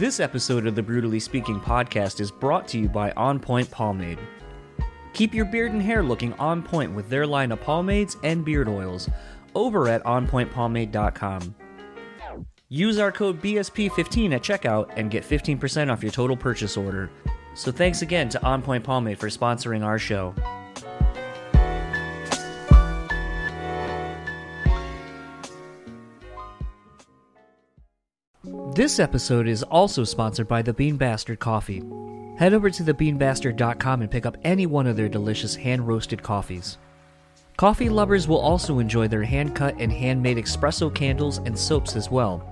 This episode of the Brutally Speaking podcast is brought to you by On Point Pomade. Keep your beard and hair looking on point with their line of pomades and beard oils over at onpointpomade.com. Use our code BSP15 at checkout and get 15% off your total purchase order. So thanks again to On Point Pomade for sponsoring our show. This episode is also sponsored by the Bean Bastard Coffee. Head over to thebeanbastard.com and pick up any one of their delicious hand roasted coffees. Coffee lovers will also enjoy their hand cut and handmade espresso candles and soaps as well.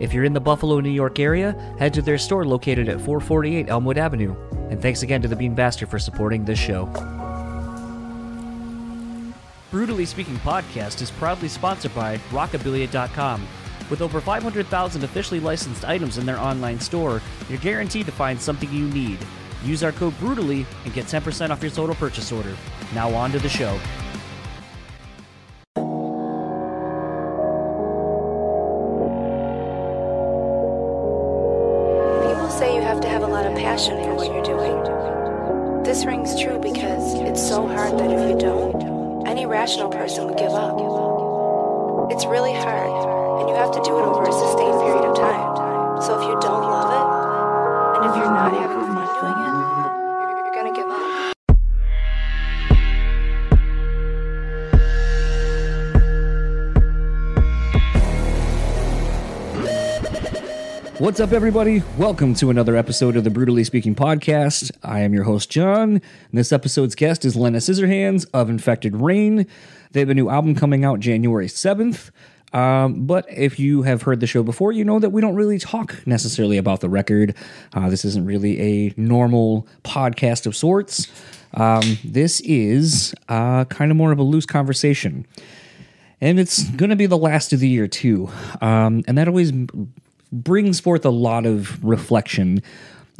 If you're in the Buffalo, New York area, head to their store located at 448 Elmwood Avenue. And thanks again to the Bean Bastard for supporting this show. Brutally Speaking Podcast is proudly sponsored by Rockabilia.com. With over 500,000 officially licensed items in their online store, you're guaranteed to find something you need. Use our code BRUTALLY and get 10% off your total purchase order. Now on to the show. People say you have to have a lot of passion for what you're doing. This rings true because it's so hard that if you don't, any rational person would give up. It's really hard, and you have to do it over a sustained period of time. So if you don't love it, and if you're not having fun doing it, you're, you're gonna give up. What's up, everybody? Welcome to another episode of the Brutally Speaking Podcast. I am your host, John. And this episode's guest is Lena Scissorhands of Infected Rain. They have a new album coming out January 7th. Um, but if you have heard the show before, you know that we don't really talk necessarily about the record. Uh, this isn't really a normal podcast of sorts. Um, this is uh, kind of more of a loose conversation. And it's going to be the last of the year too. Um, and that always brings forth a lot of reflection.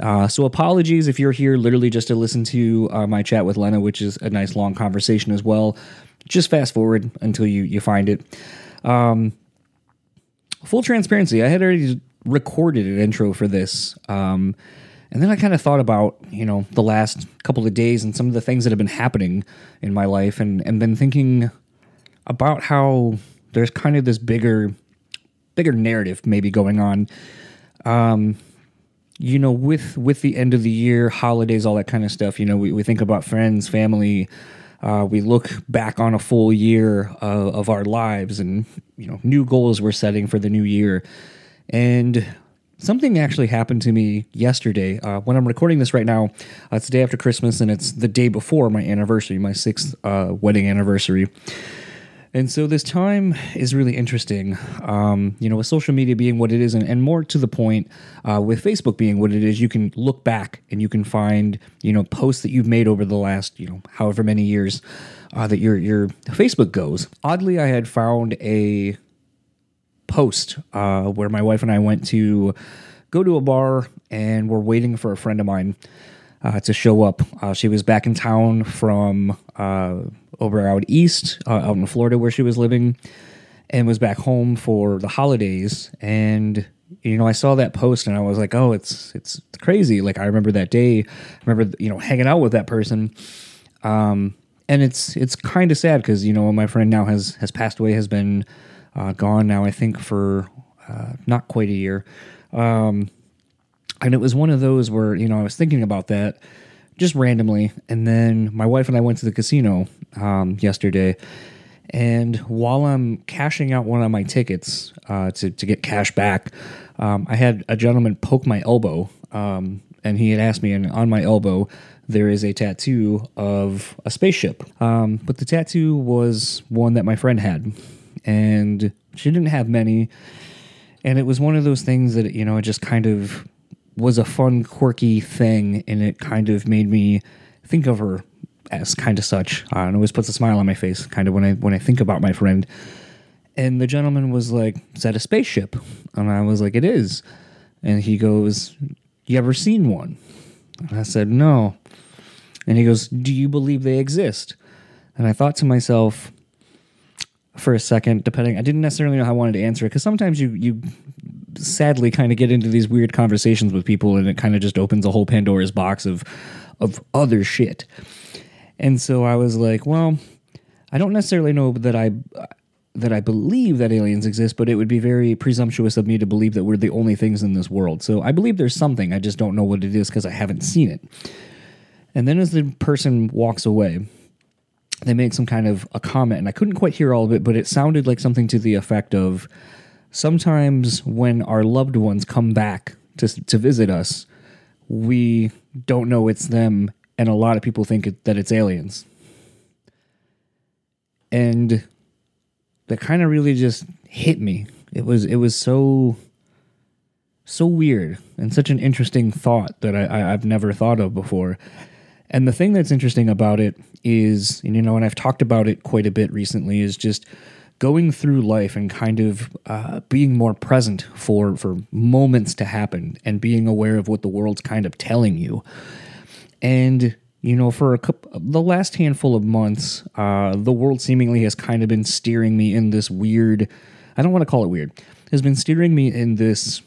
Uh, so apologies if you're here literally just to listen to uh, my chat with lena which is a nice long conversation as well. Just fast forward until you you find it um, full transparency i had already recorded an intro for this um, and then i kind of thought about you know the last couple of days and some of the things that have been happening in my life and and been thinking about how there's kind of this bigger bigger narrative maybe going on. Um you know with with the end of the year holidays all that kind of stuff you know we, we think about friends family uh, we look back on a full year uh, of our lives and you know new goals we're setting for the new year. And something actually happened to me yesterday. Uh, when i'm recording this right now uh, it's the day after christmas and it's the day before my anniversary my sixth uh, wedding anniversary and so this time is really interesting. Um, you know, with social media being what it is, and, and more to the point, uh, with Facebook being what it is, you can look back and you can find you know posts that you've made over the last you know however many years uh, that your your Facebook goes. Oddly, I had found a post uh, where my wife and I went to go to a bar and we're waiting for a friend of mine uh, to show up. Uh, she was back in town from uh, over out east, uh, out in Florida where she was living, and was back home for the holidays. And you know, I saw that post and I was like, "Oh, it's it's crazy!" Like I remember that day. I remember you know hanging out with that person. Um, and it's it's kind of sad because you know my friend now has has passed away, has been uh, gone now. I think for uh, not quite a year. Um, and it was one of those where you know I was thinking about that just randomly, and then my wife and I went to the casino um, yesterday. And while I'm cashing out one of my tickets uh, to to get cash back, um, I had a gentleman poke my elbow, um, and he had asked me, and on my elbow there is a tattoo of a spaceship. Um, but the tattoo was one that my friend had, and she didn't have many. And it was one of those things that you know it just kind of was a fun, quirky thing, and it kind of made me think of her as kind of such. Uh, and always puts a smile on my face, kind of when I when I think about my friend. And the gentleman was like, "Is that a spaceship?" And I was like, "It is." And he goes, "You ever seen one?" And I said, "No." And he goes, "Do you believe they exist?" And I thought to myself for a second, depending, I didn't necessarily know how I wanted to answer it because sometimes you you sadly kind of get into these weird conversations with people, and it kind of just opens a whole Pandora's box of of other shit. And so I was like, well, I don't necessarily know that I that I believe that aliens exist, but it would be very presumptuous of me to believe that we're the only things in this world. So I believe there's something. I just don't know what it is because I haven't seen it. And then as the person walks away, they make some kind of a comment, and I couldn't quite hear all of it, but it sounded like something to the effect of sometimes when our loved ones come back to, to visit us, we don't know it's them, and a lot of people think it, that it's aliens. And that kind of really just hit me. It was it was so so weird and such an interesting thought that I, I I've never thought of before. And the thing that's interesting about it is, and you know, and I've talked about it quite a bit recently, is just going through life and kind of uh, being more present for for moments to happen and being aware of what the world's kind of telling you. And you know, for a couple, the last handful of months, uh, the world seemingly has kind of been steering me in this weird. I don't want to call it weird. Has been steering me in this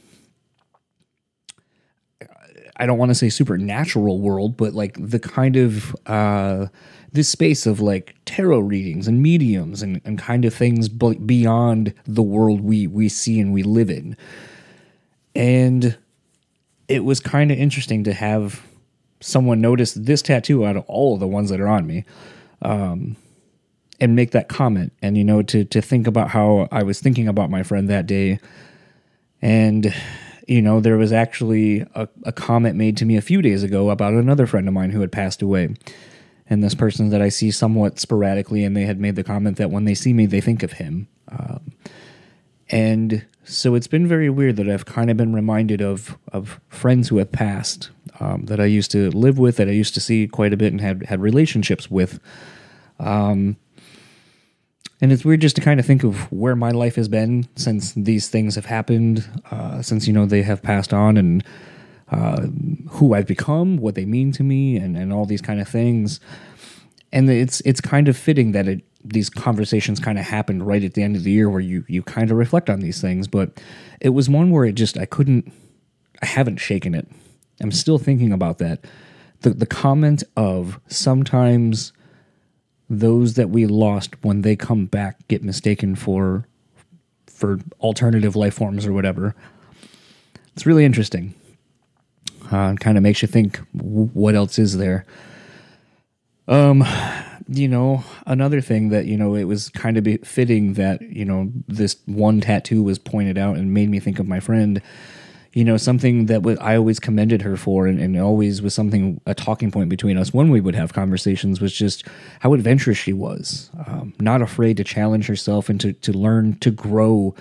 I don't want to say supernatural world, but like the kind of uh, this space of like tarot readings and mediums and, and kind of things beyond the world we we see and we live in. And it was kind of interesting to have someone notice this tattoo out of all of the ones that are on me. Um, and make that comment and you know to to think about how I was thinking about my friend that day and you know, there was actually a, a, comment made to me a few days ago about another friend of mine who had passed away. And this person that I see somewhat sporadically, and they had made the comment that when they see me, they think of him. Um, and so it's been very weird that I've kind of been reminded of of friends who have passed um, that I used to live with, that I used to see quite a bit and had had relationships with. Um, and it's weird just to kind of think of where my life has been since these things have happened, uh, since you know they have passed on, and uh, who I've become, what they mean to me, and, and all these kind of things. And it's it's kind of fitting that it, these conversations kind of happened right at the end of the year, where you you kind of reflect on these things. But it was one where it just I couldn't, I haven't shaken it. I'm still thinking about that. The the comment of sometimes those that we lost when they come back get mistaken for for alternative life forms or whatever. It's really interesting. Uh, kind of makes you think, what else is there? Um, you know, another thing that you know, it was kind of fitting that you know this one tattoo was pointed out and made me think of my friend you know, something that I always commended her for and, and, always was something, a talking point between us when we would have conversations was just how adventurous she was. Um, not afraid to challenge herself and to, to learn to grow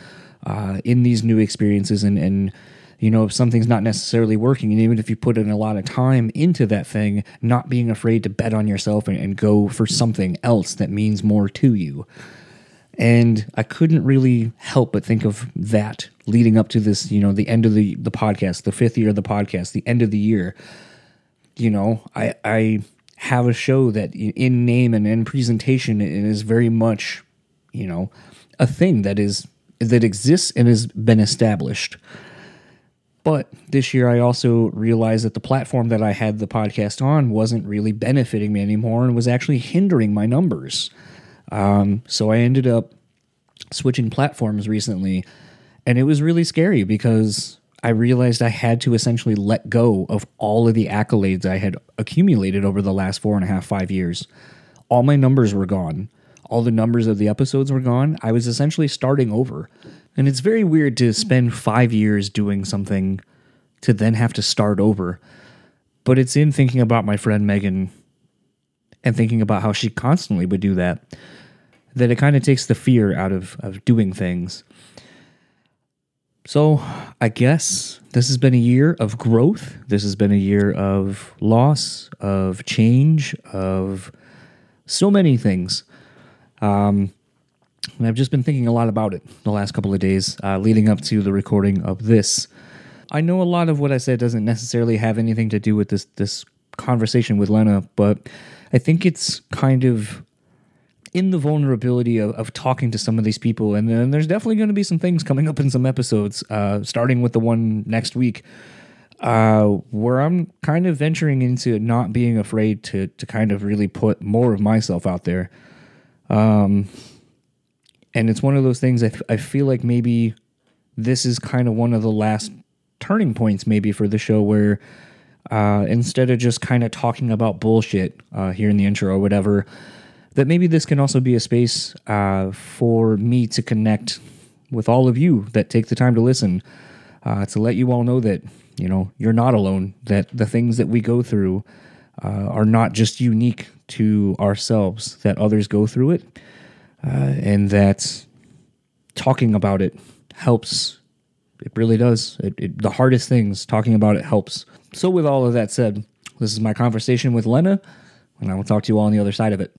uh, in these new experiences. And, and, you know, if something's not necessarily working, and even if you put in a lot of time into that thing, not being afraid to bet on yourself and, and go for something else that means more to you. And I couldn't really help but think of that leading up to this, you know, the end of the, the podcast, the fifth year of the podcast, the end of the year. You know, I, I have a show that in name and in presentation it is very much, you know, a thing that is that exists and has been established. But this year, I also realized that the platform that I had the podcast on wasn't really benefiting me anymore and was actually hindering my numbers. Um, so I ended up switching platforms recently, and it was really scary because I realized I had to essentially let go of all of the accolades I had accumulated over the last four and a half, five years. All my numbers were gone. All the numbers of the episodes were gone. I was essentially starting over. And it's very weird to spend five years doing something to then have to start over. But it's in thinking about my friend Megan and thinking about how she constantly would do that that it kind of takes the fear out of, of doing things. So I guess this has been a year of growth. This has been a year of loss, of change, of so many things. Um, and I've just been thinking a lot about it the last couple of days uh, leading up to the recording of this. I know a lot of what I said doesn't necessarily have anything to do with this this conversation with Lena, but I think it's kind of in the vulnerability of, of talking to some of these people. And then there's definitely going to be some things coming up in some episodes, uh, starting with the one next week, uh, where I'm kind of venturing into not being afraid to to kind of really put more of myself out there. Um, and it's one of those things I I feel like maybe this is kind of one of the last turning points maybe for the show where uh, instead of just kind of talking about bullshit uh, here in the intro or whatever, that maybe this can also be a space uh, for me to connect with all of you that take the time to listen, uh, to let you all know that you know you're not alone. That the things that we go through uh, are not just unique to ourselves. That others go through it, uh, and that talking about it helps. It really does. It, it, the hardest things, talking about it helps. So, with all of that said, this is my conversation with Lena, and I will talk to you all on the other side of it.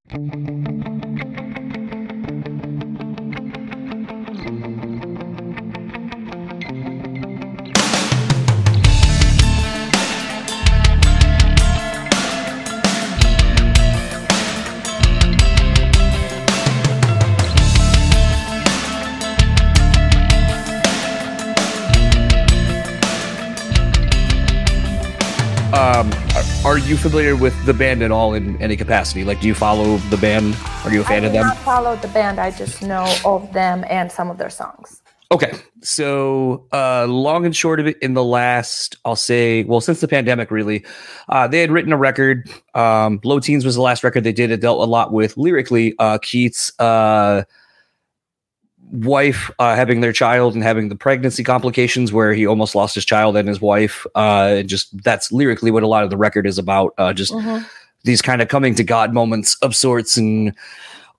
um, are, you familiar with the band at all in any capacity? Like, do you follow the band? Are you a fan I of them? not follow the band. I just know of them and some of their songs. Okay, so uh, long and short of it, in the last, I'll say, well, since the pandemic, really, uh, they had written a record. Um, Low Teens was the last record they did. It dealt a lot with lyrically uh, Keith's uh, wife uh, having their child and having the pregnancy complications, where he almost lost his child and his wife. Uh, and just that's lyrically what a lot of the record is about. Uh, just Mhm. these kind of coming to God moments of sorts and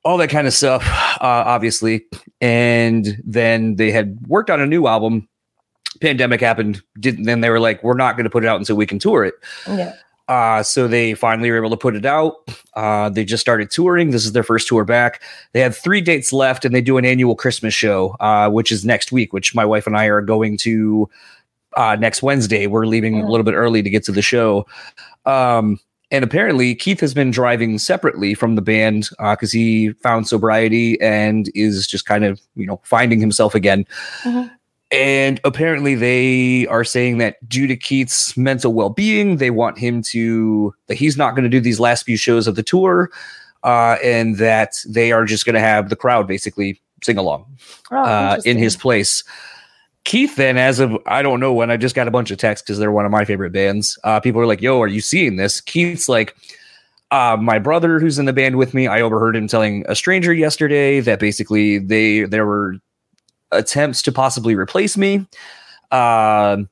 all that kind of stuff, uh, obviously. And then they had worked on a new album. Pandemic happened. Didn't then they were like, we're not going to put it out until we can tour it. Yeah. Uh, so they finally were able to put it out. Uh, they just started touring. This is their first tour back. They have three dates left, and they do an annual Christmas show, uh, which is next week. Which my wife and I are going to uh, next Wednesday. We're leaving a Mhm. little bit early to get to the show. Um, and apparently, Keith has been driving separately from the band because he found sobriety and is just kind of you know finding himself again. Mhm. And apparently, they are saying that due to Keith's mental well being, they want him to, that he's not going to do these last few shows of the tour, uh, and that they are just going to have the crowd basically sing along Oh, uh, in his place. Keith, then, as of I don't know when, I just got a bunch of texts because they're one of my favorite bands. Uh, people are like, "Yo, are you seeing this?" Keith's like, uh, "My brother, who's in the band with me, I overheard him telling a stranger yesterday that basically they there were attempts to possibly replace me, um,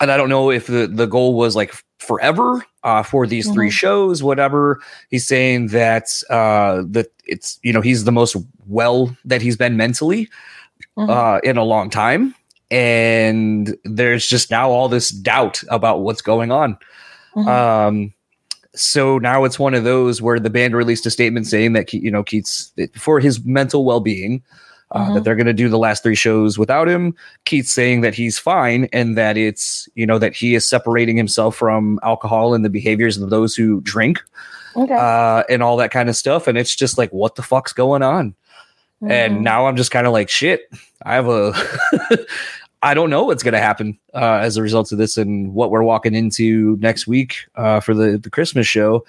and I don't know if the the goal was like forever uh, for these three Mhm. shows, whatever." He's saying that uh, that it's you know he's the most well that he's been mentally Mhm. uh, in a long time. And there's just now all this doubt about what's going on. Mhm. Um, so now it's one of those where the band released a statement saying that, you know, Keith's for his mental well being, uh, Mhm. that they're going to do the last three shows without him. Keith saying that he's fine and that it's, you know, that he is separating himself from alcohol and the behaviors of those who drink okay. uh, and all that kind of stuff. And it's just like, what the fuck's going on? and Mhm. now I'm just kind of like shit. I have a I don't know what's going to happen uh, as a result of this and what we're walking into next week uh, for the the Christmas show.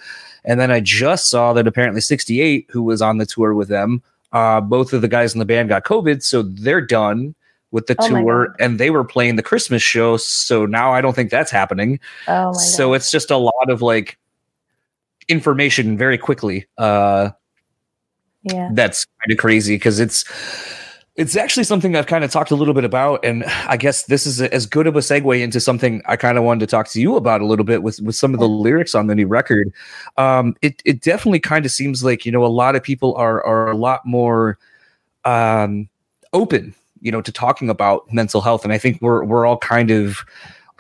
And then I just saw that apparently 68, who was on the tour with them, uh, both of the guys in the band got COVID, so they're done with the Oh tour, and they were playing the Christmas show. So now I don't think that's happening. oh my so God. it's just a lot of like information very quickly. Uh, yeah. that's kind of crazy because it's it's actually something I've kind of talked a little bit about, and I guess this is a, as good of a segue into something I kind of wanted to talk to you about a little bit with with some of the lyrics on the new record. Um, it it definitely kind of seems like you know a lot of people are are a lot more um, open, you know, to talking about mental health, and I think we're we're all kind of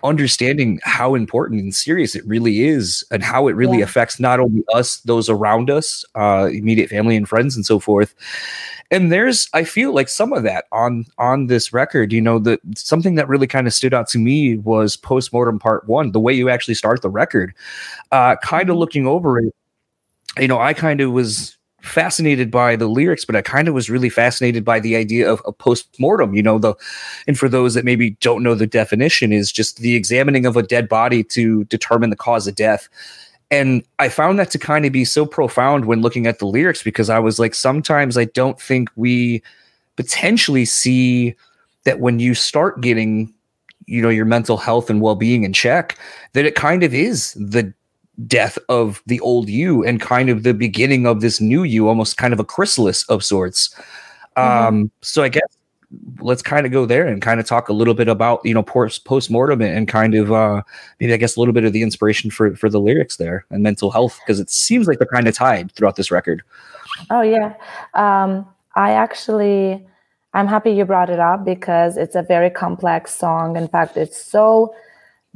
understanding how important and serious it really is and how it really Yeah. affects not only us those around us uh immediate family and friends and so forth and there's i feel like some of that on on this record you know that something that really kind of stood out to me was postmortem part one the way you actually start the record uh kind of Mhm. looking over it you know i kind of was fascinated by the lyrics, but I kind of was really fascinated by the idea of a post mortem. You know, the and for those that maybe don't know the definition, is just the examining of a dead body to determine the cause of death. And I found that to kind of be so profound when looking at the lyrics because I was like, sometimes I don't think we potentially see that when you start getting you know your mental health and well-being in check that it kind of is the death of the old you and kind of the beginning of this new you, almost kind of a chrysalis of sorts. Mm-hmm. Um, so I guess let's kind of go there and kind of talk a little bit about you know post mortem and kind of uh, maybe I guess a little bit of the inspiration for for the lyrics there and mental health because it seems like they're kind of tied throughout this record. Oh yeah, um, I actually I'm happy you brought it up because it's a very complex song. In fact, it's so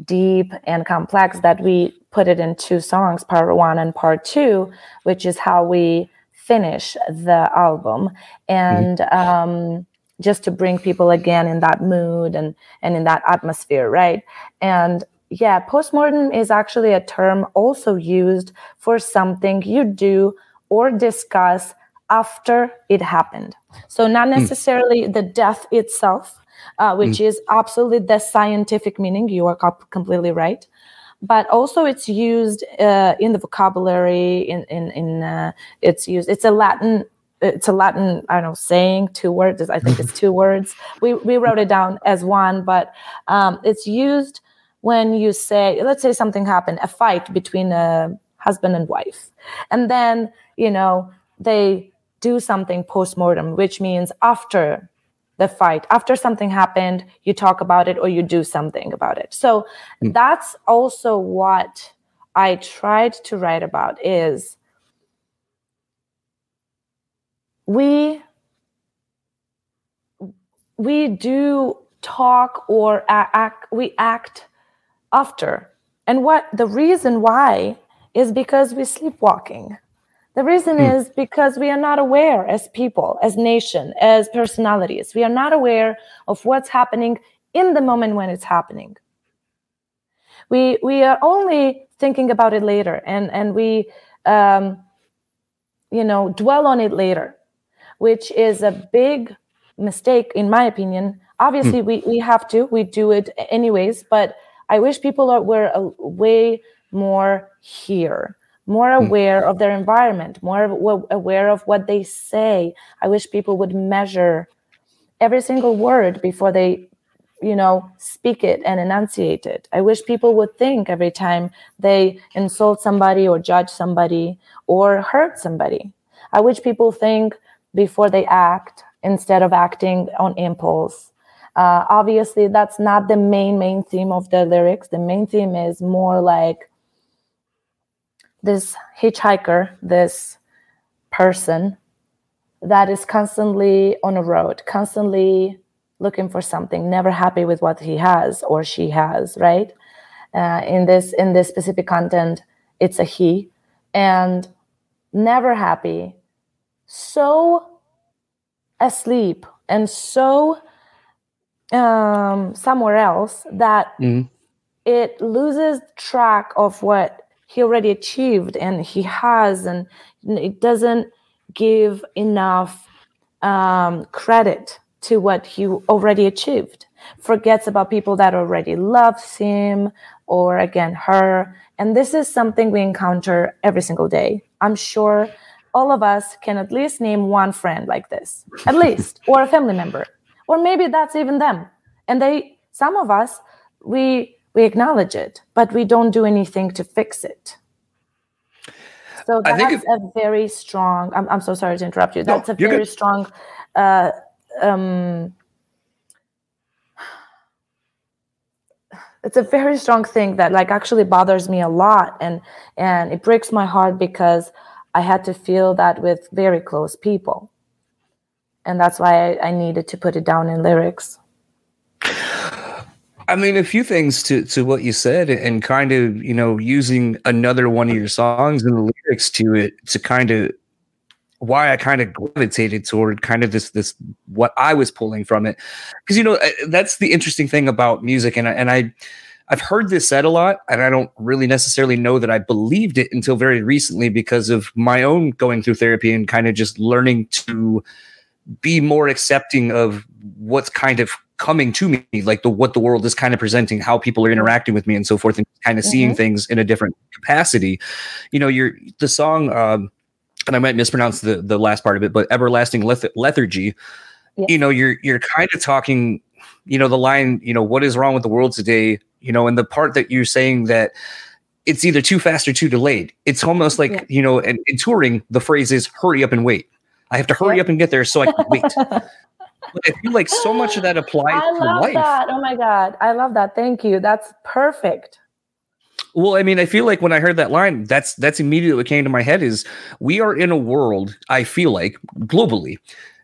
deep and complex that we put it in two songs, part one and part two, which is how we finish the album. And um, just to bring people again in that mood and, and in that atmosphere, right? And yeah, postmortem is actually a term also used for something you do or discuss after it happened. So, not hmm. necessarily mm. the death itself, uh, which mm. is absolutely the scientific meaning. You are completely right. But also, it's used uh, in the vocabulary. In in, in uh, it's used. It's a Latin. It's a Latin. I don't know saying two words. I think it's two words. We we wrote it down as one, but um, it's used when you say, let's say something happened, a fight between a husband and wife, and then you know they do something post mortem, which means after the fight. After something happened you talk about it or you do something about it. So mm. that's also what i tried to write about is we we do talk or act we act after. And what the reason why is because we're sleepwalking the reason mm. is because we are not aware as people, as nation, as personalities. We are not aware of what's happening in the moment when it's happening. We we are only thinking about it later, and and we um, you know dwell on it later, which is a big mistake in my opinion. Obviously, mm. we we have to we do it anyways, but I wish people are, were a, way more here more hmm. aware of their environment, more aware of what they say. I wish people would measure every single word before they, you know, speak it and enunciate it. I wish people would think every time they insult somebody or judge somebody or hurt somebody. I wish people think before they act instead of acting on impulse. Uh, obviously, that's not the main main theme of the lyrics. The main theme is more like this hitchhiker, this person that is constantly on a road, constantly looking for something, never happy with what he has or she has, right? Uh, in this in this specific content, it's a he, and never happy, so asleep and so um, somewhere else that mm. it loses track of what he already achieved and he has and it doesn't give enough um, credit to what he already achieved. Forgets about people that already loves him or again her. And this is something we encounter every single day. I'm sure all of us can at least name one friend like this at least or a family member. Or maybe that's even them. And they some of us we we acknowledge it, but we don't do anything to fix it. So that's if, a very strong. I'm, I'm so sorry to interrupt you. That's no, a very good. strong. Uh, um, it's a very strong thing that like actually bothers me a lot, and and it breaks my heart because I had to feel that with very close people, and that's why I, I needed to put it down in lyrics. I mean, a few things to, to what you said, and kind of, you know, using another one of your songs and the lyrics to it to kind of why I kind of gravitated toward kind of this this what I was pulling from it, because you know uh, that's the interesting thing about music, and I, and I I've heard this said a lot, and I don't really necessarily know that I believed it until very recently because of my own going through therapy and kind of just learning to be more accepting of what's kind of coming to me, like the what the world is kind of presenting, how people are interacting with me, and so forth, and kind of mm-hmm. seeing things in a different capacity. You know, you're the song, um, and I might mispronounce the the last part of it, but everlasting leth- lethargy. Yeah. You know, you're you're kind of talking. You know, the line. You know, what is wrong with the world today? You know, and the part that you're saying that it's either too fast or too delayed. It's almost like yeah. you know, and in touring, the phrase is "hurry up and wait." I have to hurry up and get there so I can wait. I feel like so much of that applies I to love life. That. Oh my God. I love that. Thank you. That's perfect. Well, I mean, I feel like when I heard that line, that's that's immediately what came to my head is we are in a world, I feel like globally,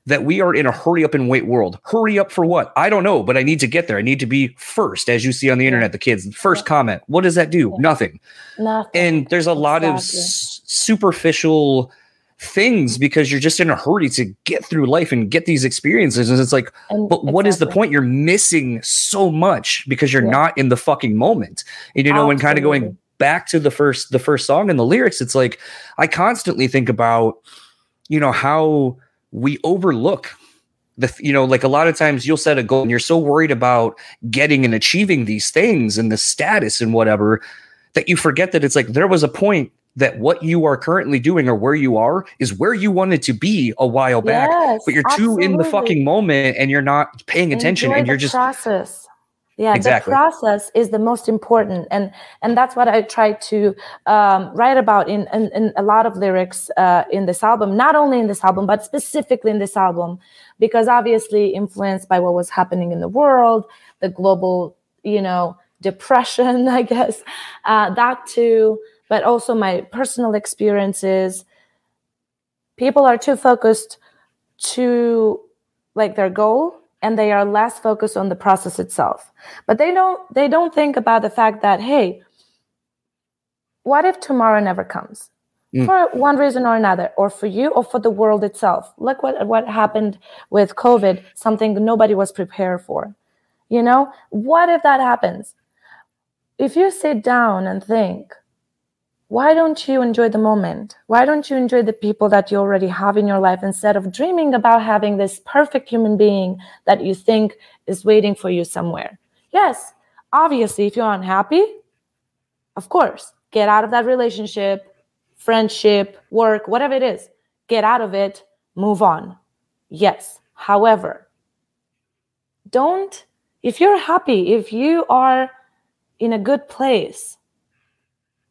that we are in a hurry up and wait world. Hurry up for what? I don't know, but I need to get there. I need to be first, as you see on the internet, the kids, first comment. What does that do? Nothing. Nothing. And there's a exactly. lot of s- superficial things because you're just in a hurry to get through life and get these experiences. And it's like, and but what exactly. is the point? You're missing so much because you're yeah. not in the fucking moment. And you know, Absolutely. and kind of going back to the first the first song and the lyrics, it's like I constantly think about, you know, how we overlook the you know like a lot of times you'll set a goal and you're so worried about getting and achieving these things and the status and whatever that you forget that it's like there was a point that what you are currently doing or where you are is where you wanted to be a while back yes, but you're absolutely. too in the fucking moment and you're not paying attention Enjoy and you're just process yeah exactly. the process is the most important and and that's what i try to um, write about in, in, in a lot of lyrics uh, in this album not only in this album but specifically in this album because obviously influenced by what was happening in the world the global you know depression i guess uh, that too but also my personal experiences. People are too focused to like their goal and they are less focused on the process itself. But they don't they don't think about the fact that hey, what if tomorrow never comes? Mm. For one reason or another, or for you or for the world itself. Look what what happened with COVID, something nobody was prepared for. You know, what if that happens? If you sit down and think, why don't you enjoy the moment? Why don't you enjoy the people that you already have in your life instead of dreaming about having this perfect human being that you think is waiting for you somewhere? Yes, obviously, if you're unhappy, of course, get out of that relationship, friendship, work, whatever it is, get out of it, move on. Yes. However, don't, if you're happy, if you are in a good place,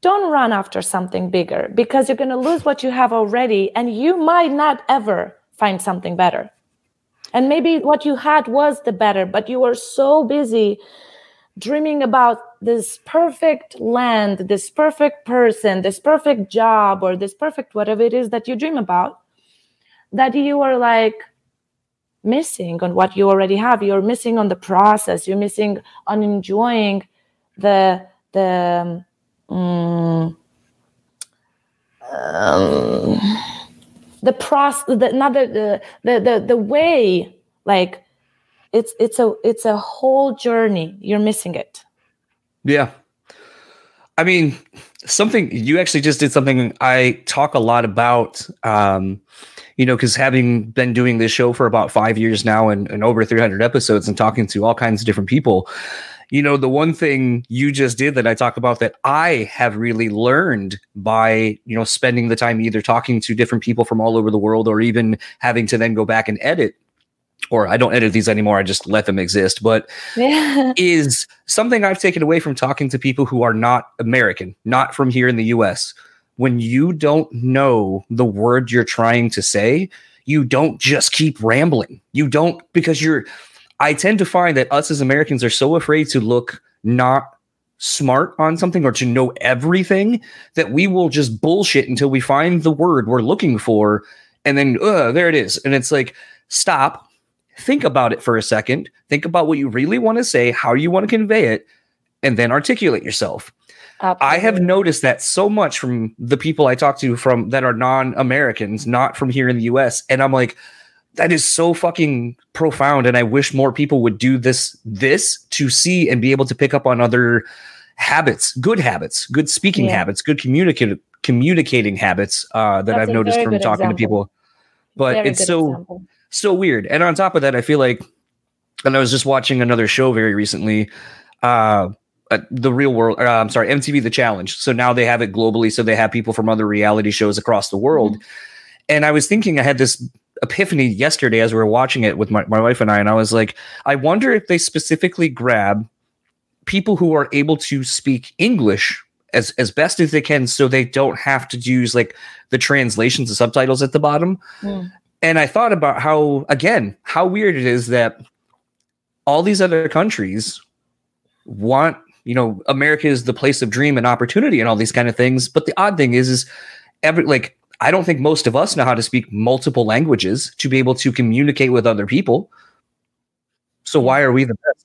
don't run after something bigger because you're going to lose what you have already and you might not ever find something better. And maybe what you had was the better, but you were so busy dreaming about this perfect land, this perfect person, this perfect job, or this perfect whatever it is that you dream about, that you are like missing on what you already have. You're missing on the process. You're missing on enjoying the the um, um, um, the process, the, not the, the the the way, like it's it's a it's a whole journey. You're missing it. Yeah, I mean, something you actually just did something I talk a lot about. Um, you know, because having been doing this show for about five years now and, and over 300 episodes and talking to all kinds of different people, you know, the one thing you just did that I talk about that I have really learned by, you know, spending the time either talking to different people from all over the world or even having to then go back and edit or I don't edit these anymore. I just let them exist. But yeah. is something I've taken away from talking to people who are not American, not from here in the US. When you don't know the word you're trying to say, you don't just keep rambling. You don't because you're I tend to find that us as Americans are so afraid to look not smart on something or to know everything that we will just bullshit until we find the word we're looking for and then uh, there it is. And it's like stop. Think about it for a second. Think about what you really want to say how you want to convey it and then articulate yourself. Absolutely. i have noticed that so much from the people i talk to from that are non-americans not from here in the us and i'm like that is so fucking profound and i wish more people would do this this to see and be able to pick up on other habits good habits good speaking Yeah. habits good communicative communicating habits uh, that That's i've noticed from talking to people but Very it's so example. so weird. And on top of that, I feel like, and I was just watching another show very recently, uh, uh, the real world. Uh, I'm sorry, MTV The Challenge. So now they have it globally. So they have people from other reality shows across the world. And I was thinking, I had this epiphany yesterday as we were watching it with my, my wife and I, and I was like, I wonder if they specifically grab people who are able to speak English as as best as they can, so they don't have to use like the translations and subtitles at the bottom. Mm. And I thought about how, again, how weird it is that all these other countries want, you know, America is the place of dream and opportunity and all these kind of things. But the odd thing is, is every like I don't think most of us know how to speak multiple languages to be able to communicate with other people. So why are we the best?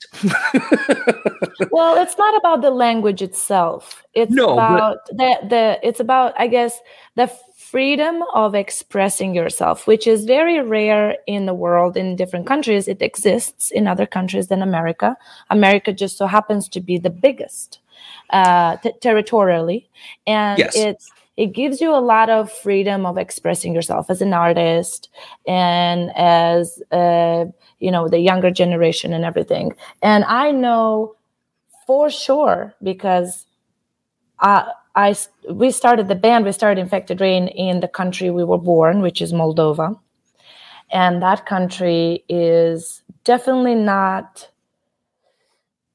well it's not about the language itself it's No, but- about the the it's about i guess the freedom of expressing yourself which is very rare in the world in different countries it exists in other countries than america america just so happens to be the biggest uh t- territorially and Yes. it's it gives you a lot of freedom of expressing yourself as an artist and as uh, you know the younger generation and everything. And i know for sure because I we started the band we started infected rain in the country we were born which is moldova. And that country is definitely not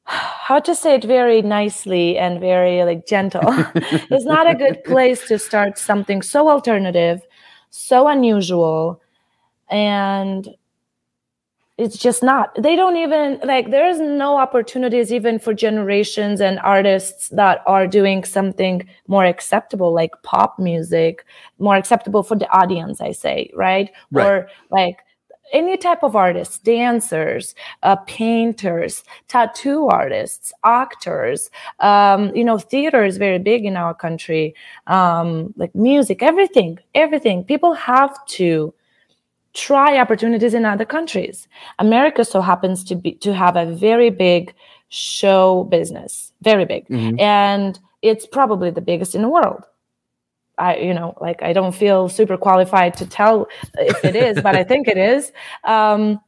how to say it very nicely and very like gentle. It's not a good place to start something so alternative so unusual and it's just not. They don't even like there's no opportunities even for generations and artists that are doing something more acceptable like pop music more acceptable for the audience i say right, Right. or like any type of artists dancers uh, painters tattoo artists actors um, you know theater is very big in our country um, like music everything everything people have to try opportunities in other countries. America so happens to be to have a very big show business, very big, Mhm. and it's probably the biggest in the world. I, you know, like I don't feel super qualified to tell if it is, but I think it is. Um,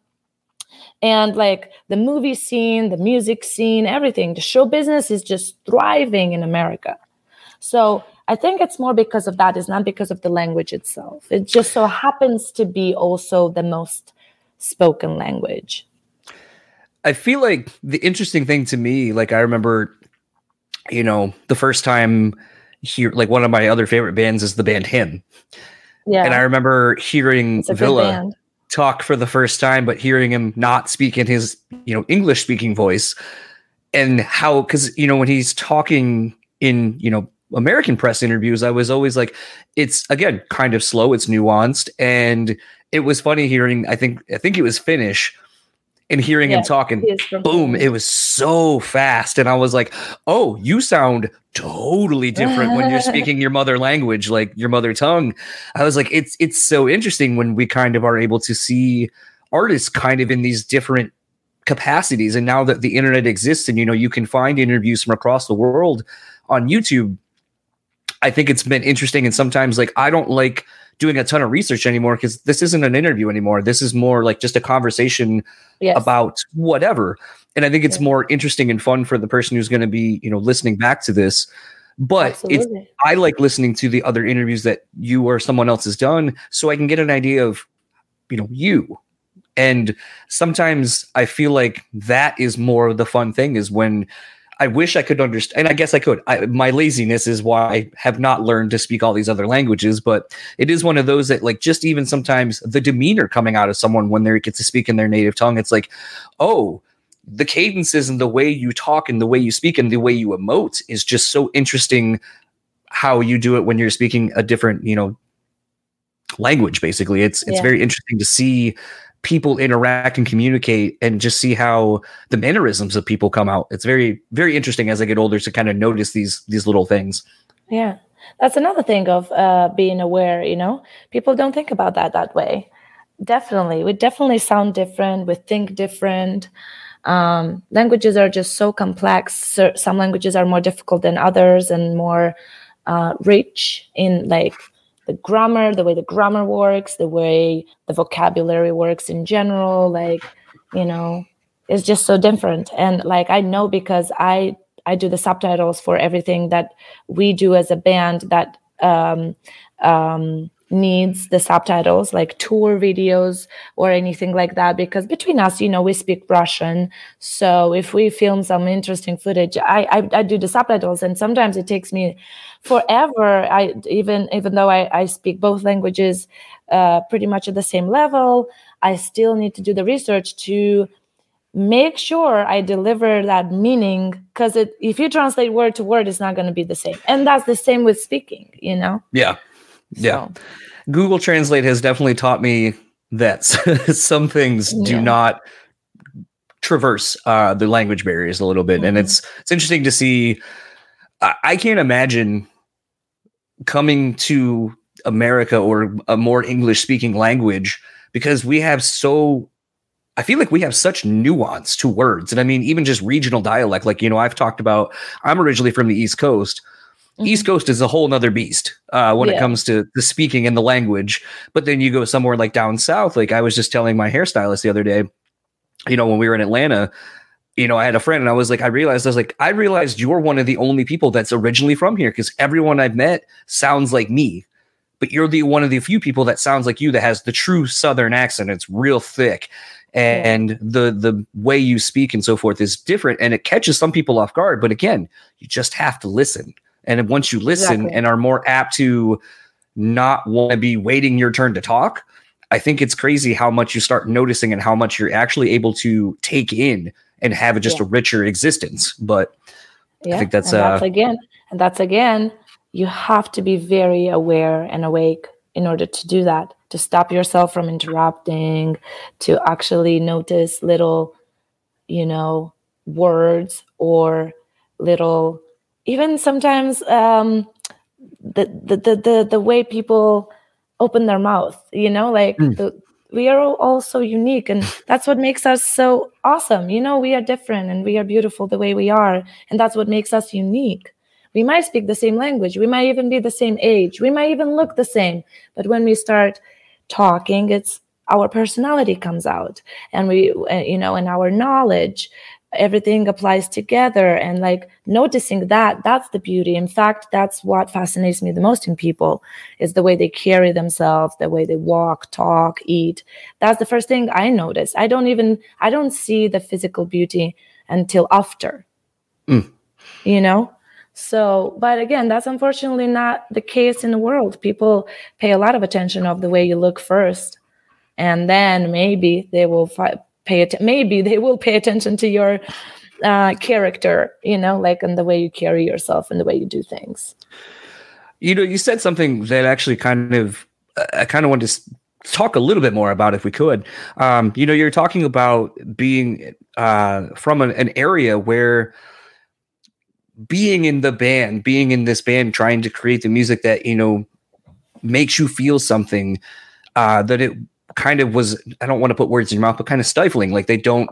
and like the movie scene, the music scene, everything, the show business is just thriving in America. So I think it's more because of that. It's not because of the language itself. It just so happens to be also the most spoken language. I feel like the interesting thing to me, like I remember, you know, the first time here, like one of my other favorite bands is the band Him, Yeah, and I remember hearing Ville talk for the first time, but hearing him not speak in his, you know, English speaking voice, and how because you know when he's talking in you know American press interviews, I was always like, it's again kind of slow, it's nuanced, and it was funny hearing. I think I think it was Finnish, and hearing Yeah, him talking. He is from boom it was so fast. And i was like oh you sound totally different when you're speaking your mother language like your mother tongue. I was like it's it's so interesting when we kind of are able to see artists kind of in these different capacities. And now that the internet exists and you know you can find interviews from across the world on youtube i think it's been interesting. And sometimes like i don't like doing a ton of research anymore because this isn't an interview anymore. This is more like just a conversation yes. about whatever. And i think it's Yeah. more interesting and fun for the person who's going to be you know listening back to this. But it's i like listening to the other interviews that you or someone else has done so i can get an idea of you know you. And sometimes i feel like that is more of the fun thing is when i wish i could understand and i guess i could I, my laziness is why i have not learned to speak all these other languages but it is one of those that like just even sometimes the demeanor coming out of someone when they get to speak in their native tongue it's like oh the cadences and the way you talk and the way you speak and the way you emote is just so interesting how you do it when you're speaking a different you know language basically it's it's Yeah. very interesting to see people interact and communicate and just see how the mannerisms of people come out. It's very very interesting as i get older to kind of notice these these little things. Yeah, that's another thing of uh, being aware. You know, people don't think about that that way. definitely. We definitely sound different. We think different. Um, languages are just so complex. Some languages are more difficult than others and more uh, rich in like the grammar the way the grammar works the way the vocabulary works in general like you know it's just so different. And like i know because i i do the subtitles for everything that we do as a band that um, um, needs the subtitles like tour videos or anything like that because between us you know we speak russian. So if we film some interesting footage i i, I do the subtitles and sometimes it takes me forever. I even even though i, I speak both languages uh, pretty much at the same level i still need to do the research to make sure i deliver that meaning because if you translate word to word it's not going to be the same. And that's the same with speaking you know? Yeah yeah. So. Google Translate has definitely taught me that some things yeah. do not traverse uh, the language barriers a little bit, mm-hmm. and it's it's interesting to see. I, I can't imagine coming to America or a more English speaking language because we have so I feel like we have such nuance to words. And I mean, even just regional dialect, like, you know, I've talked about, I'm originally from the East Coast. Mm-hmm. East Coast is a whole nother beast uh, when yeah. it comes to the speaking and the language. But then you go somewhere like down south. Like I was just telling my hairstylist the other day, you know, when we were in Atlanta, you know, I had a friend and I was like, I realized, I was like, I realized you're one of the only people that's originally from here because everyone I've met sounds like me. But you're the one of the few people that sounds like you that has the true Southern accent. It's real thick and the the way you speak and so forth is different and it catches some people off guard but again you just have to listen and once you listen exactly. and are more apt to not want to be waiting your turn to talk, I think it's crazy how much you start noticing and how much you're actually able to take in and have just yeah. a richer existence. But yeah, I think that's, and that's uh, again, and that's again, you have to be very aware and awake in order to do that, to stop yourself from interrupting, to actually notice little, you know, words or little even sometimes um, the, the, the the the way people open their mouth you know like mm. the, we are all so unique and that's what makes us so awesome. You know we are different and we are beautiful the way we are and that's what makes us unique. We might speak the same language. We might even be the same age. We might even look the same. But when we start talking it's our personality comes out and we uh, you know and our knowledge everything applies together and like noticing that that's the beauty. In fact that's what fascinates me the most in people is the way they carry themselves the way they walk talk eat. That's the first thing i notice. I don't even i don't see the physical beauty until after. Mm. you know? So but again that's unfortunately not the case in the world. People pay a lot of attention of the way you look first and then maybe they will fi- pay attention maybe they will pay attention to your uh, character you know like and the way you carry yourself and the way you do things. You know you said something that actually kind of i kind of wanted to talk a little bit more about if we could. Um, you know you're talking about being uh, from an, an area where being in the band being in this band trying to create the music that you know makes you feel something uh, that it kind of was I don't want to put words in your mouth, but kind of stifling. Like they don't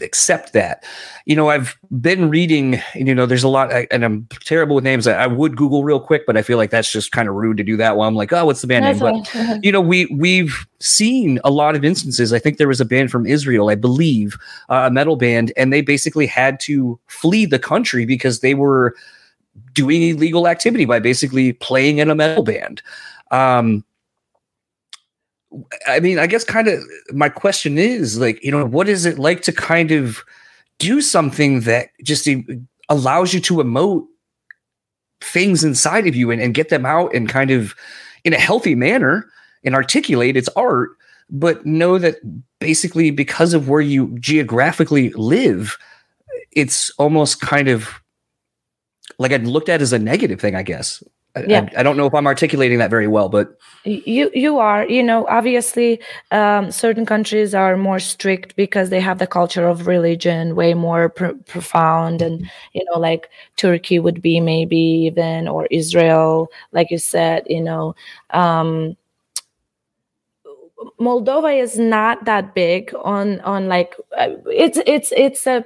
accept that. You know, I've been reading, you know, there's a lot, and I'm terrible with names. I would Google real quick, but I feel like that's just kind of rude to do that while I'm like, oh, what's the band that's name? But you know, we we've seen a lot of instances. I think there was a band from Israel, I believe, uh, a metal band, and they basically had to flee the country because they were doing illegal activity by basically playing in a metal band. Um, I mean, I guess kind of my question is like, you know, what is it like to kind of do something that just allows you to emote things inside of you and, and get them out and kind of in a healthy manner and articulate its art, but know that basically because of where you geographically live, it's almost kind of like I'd looked at as a negative thing, I guess yeah. I, I, don't know if I'm articulating that very well, but you you are. You know, obviously, um, certain countries are more strict because they have the culture of religion way more pr- profound, and you know, like Turkey would be maybe even or Israel, like you said. You know, um, Moldova is not that big on on like uh, it's it's it's a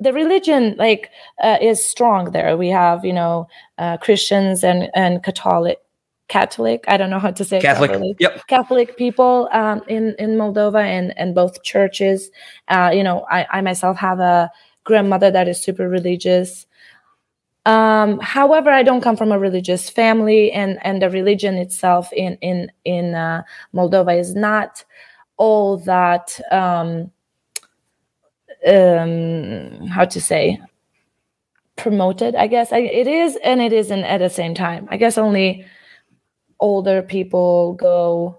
the religion like uh, is strong there. We have you know uh, Christians and and Catholic Catholic. I don't know how to say Catholic. Properly. Yep. Catholic people um, in in Moldova and and both churches. Uh, you know, I, I myself have a grandmother that is super religious. Um, however, I don't come from a religious family, and and the religion itself in in in uh, Moldova is not all that. Um, um, how to say promoted i guess I, it is and it isn't at the same time i guess only older people go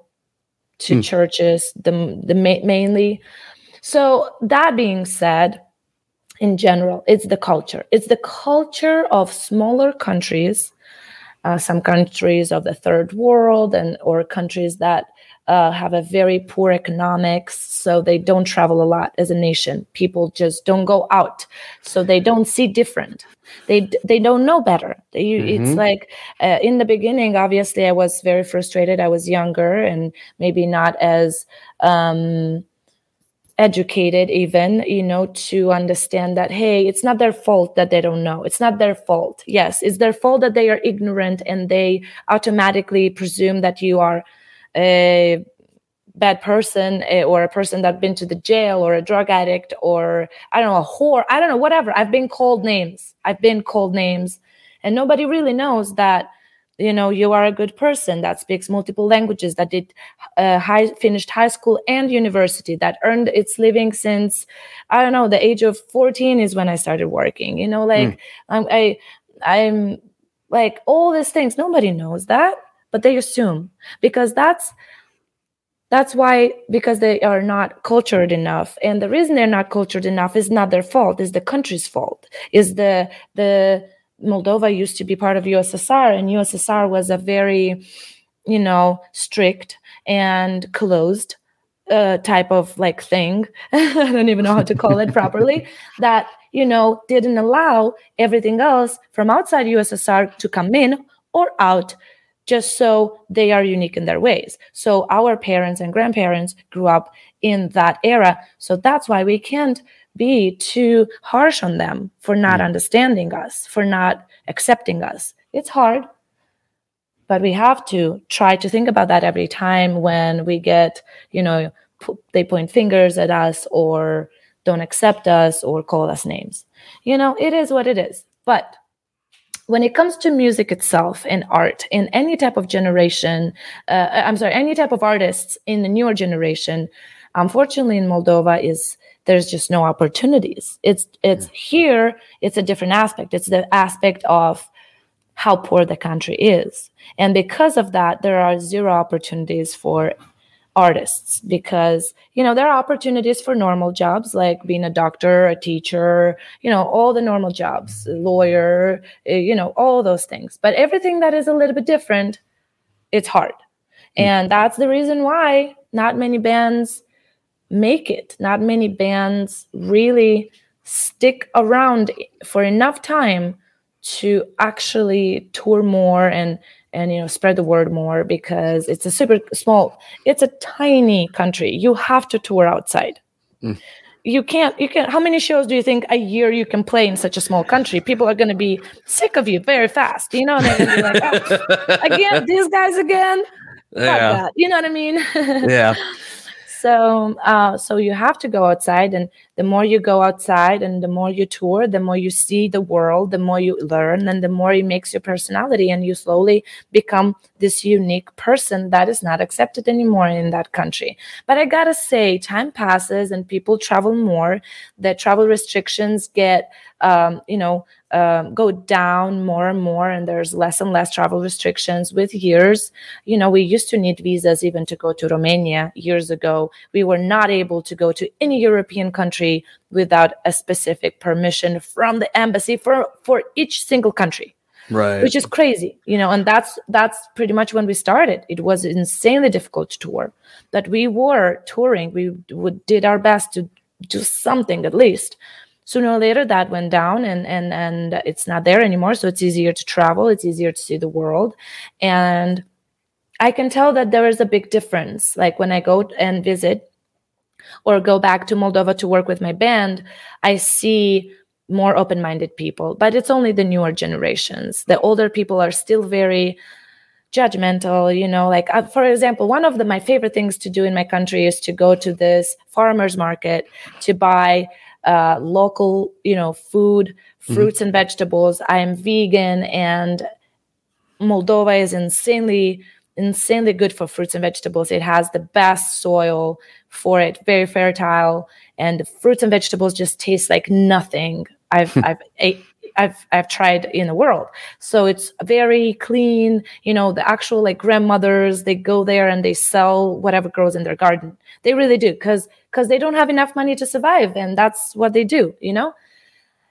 to mm. churches the, the ma- mainly so that being said in general it's the culture. It's the culture of smaller countries uh, some countries of the third world and or countries that uh, have a very poor economics so they don't travel a lot as a nation. People just don't go out so they don't see different. They they don't know better. They, mm-hmm. it's like uh, in the beginning obviously i was very frustrated. I was younger and maybe not as um, educated even you know to understand that hey it's not their fault that they don't know. It's not their fault. Yes it's their fault that they are ignorant and they automatically presume that you are a bad person eh, or a person that been to the jail or a drug addict or i don't know a whore. I don't know whatever. I've been called names. I've been called names. And nobody really knows that you know you are a good person that speaks multiple languages that did uh, high finished high school and university that earned its living since i don't know the age of 14 is when i started working you know like mm. I'm, i i'm like all these things nobody knows that but they assume because that's that's why because they are not cultured enough and the reason they're not cultured enough is not their fault is the country's fault is the the Moldova used to be part of USSR, and USSR was a very, you know, strict and closed uh, type of like thing. I don't even know how to call it properly. That you know didn't allow everything else from outside USSR to come in or out just so they are unique in their ways. So our parents and grandparents grew up in that era. So that's why we can't be too harsh on them for not mm. understanding us, for not accepting us. It's hard, but we have to try to think about that every time when we get, you know, they point fingers at us or don't accept us or call us names. You know, it is what it is. But when it comes to music itself and art in any type of generation, uh, I'm sorry, any type of artists in the newer generation, unfortunately in Moldova is there's just no opportunities. It's it's here it's a different aspect. It's the aspect of how poor the country is. And because of that there are zero opportunities for artists because you know there are opportunities for normal jobs like being a doctor a teacher you know all the normal jobs lawyer eh, you know all those things. But everything that is a little bit different it's hard. Mm. and that's the reason why not many bands make it. Not many bands really stick around for enough time to actually tour more and and you know spread the word more because it's a super small it's a tiny country you have to tour outside mm. you can't you can how many shows do you think a year you can play in such a small country people are going to be sick of you very fast you know they're going to be like oh, again these guys again yeah. you know what i mean yeah so uh, so you have to go outside and the more you go outside and the more you tour the more you see the world the more you learn and the more it makes your personality and you slowly become this unique person that is not accepted anymore in that country. But i gotta say time passes and people travel more. The travel restrictions get um, you know um, go down more and more and there's less and less travel restrictions with years. You know we used to need visas even to go to romania years ago. We were not able to go to any european country without a specific permission from the embassy for for each single country right. which is crazy you know and that's that's pretty much when we started. It was insanely difficult to tour but we were touring. We would, did our best to do something at least sooner or later that went down and and and it's not there anymore so it's easier to travel it's easier to see the world and I can tell that there is a big difference. Like when I go and visit or go back to Moldova to work with my band, I see more open minded people, but it's only the newer generations. The older people are still very judgmental you know like uh, for example one of the my favorite things to do in my country is to go to this farmers market to buy uh, local you know food mm-hmm. fruits mm-hmm. and vegetables i am vegan and moldova is insanely insanely good for fruits and vegetables it has the best soil for it very fertile and fruits and vegetables just taste like nothing i've i've ate I've I've tried in the world. So it's very clean. You know, the actual like grandmothers they go there and they sell whatever grows in their garden. They really do because because they don't have enough money to survive, and that's what they do. You know,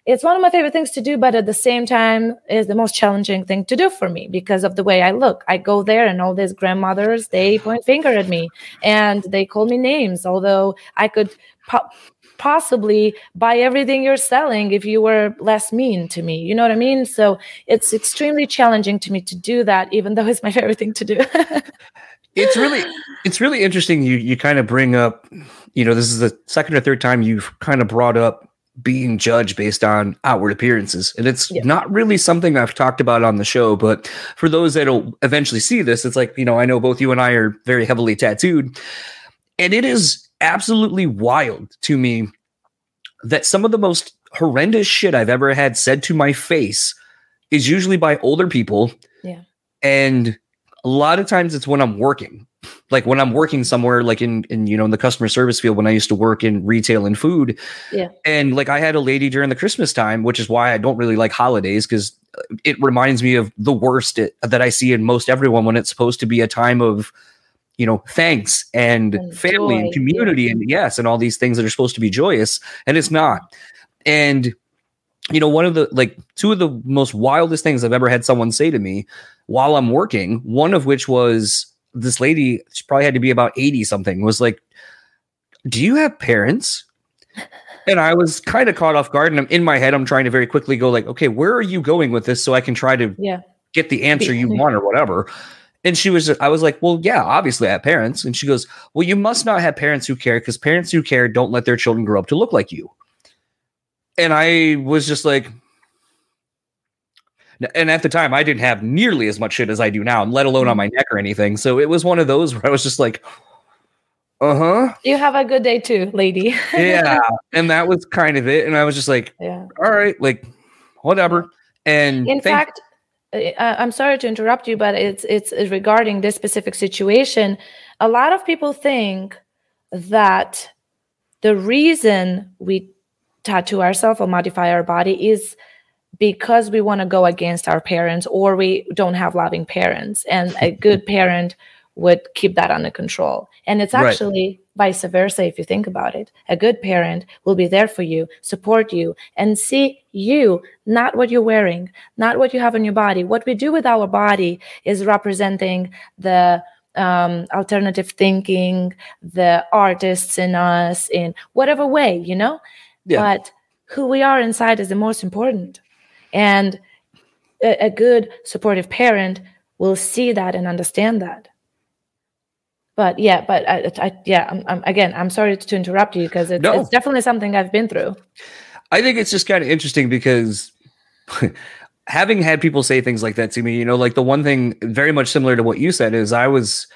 it's one of my favorite things to do, but at the same time is the most challenging thing to do for me because of the way I look. I go there and all these grandmothers they point finger at me and they call me names, although I could. Pop, possibly buy everything you're selling if you were less mean to me. You know what I mean? So it's extremely challenging to me to do that, even though it's my favorite thing to do. it's really it's really interesting you you kind of bring up you know this is the second or third time you've kind of brought up being judged based on outward appearances and it's yeah. not really something i've talked about on the show but for those that'll eventually see this it's like you know i know both you and i are very heavily tattooed and it is absolutely wild to me that some of the most horrendous shit I've ever had said to my face is usually by older people. Yeah. And a lot of times it's when I'm working. Like when I'm working somewhere like in in you know in the customer service field when I used to work in retail and food. Yeah. And like I had a lady during the Christmas time, which is why I don't really like holidays cuz uh, it reminds me of the worst it, that I see in most everyone when it's supposed to be a time of you know thanks and, and family joy. and community yeah. and yes and all these things that are supposed to be joyous and it's not and you know one of the like two of the most wildest things i've ever had someone say to me while i'm working one of which was this lady she probably had to be about 80 something was like do you have parents and i was kind of caught off guard and I'm, in my head i'm trying to very quickly go like okay where are you going with this so i can try to yeah get the answer you want or whatever and she was, I was like, well, yeah, obviously I have parents. And she goes, well, you must not have parents who care because parents who care don't let their children grow up to look like you. And I was just like, and at the time I didn't have nearly as much shit as I do now, let alone on my neck or anything. So it was one of those where I was just like, uh huh. You have a good day too, lady. yeah. And that was kind of it. And I was just like, yeah. all right, like, whatever. And in fact, I'm sorry to interrupt you, but it's it's regarding this specific situation. A lot of people think that the reason we tattoo ourselves or modify our body is because we want to go against our parents or we don't have loving parents and a good parent would keep that under control and it's actually. Vice versa if you think about it. A good parent will be there for you support you and see you not what you're wearing not what you have on your body. What we do with our body is representing the um, alternative thinking the artists in us in whatever way you know? Yeah. but who we are inside is the most important. And a, a good supportive parent will see that and understand that but yeah but I, I yeah I'm, I'm, again i'm sorry to interrupt you because it's, no. it's definitely something i've been through. I think it's just kind of interesting because having had people say things like that to me you know like the one thing very much similar to what you said is i was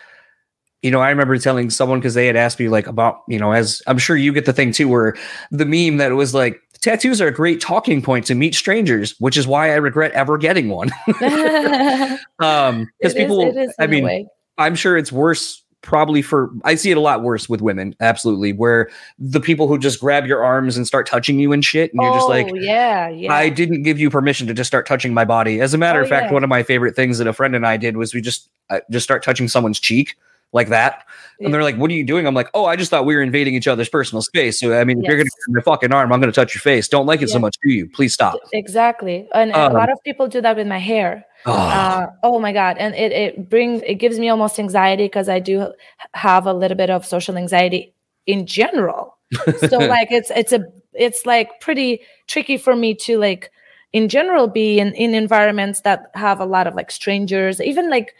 you know i remember telling someone because they had asked me like about you know as i'm sure you get the thing too where the meme that was like tattoos are a great talking point to meet strangers which is why i regret ever getting one. Um because people i mean i'm sure it's worse probably for I see it a lot worse with women, absolutely, where the people who just grab your arms and start touching you and shit, and you're just like, oh, yeah, yeah. I didn't give you permission to just start touching my body. As a matter oh, of fact, yeah. one of my favorite things that a friend and I did was we just uh, just start touching someone's cheek like that. And they're like, "What are you doing?" I'm like, "Oh, I just thought we were invading each other's personal space. So I mean, yes. if you're gonna my fucking arm, I'm gonna touch your face. Don't like it so much, do you? Please stop." Exactly, and, and um, a lot of people do that with my hair. Oh. Uh, oh my god, and it it brings it gives me almost anxiety because I do have a little bit of social anxiety in general. so like it's it's a it's like pretty tricky for me to like in general be in in environments that have a lot of like strangers, even like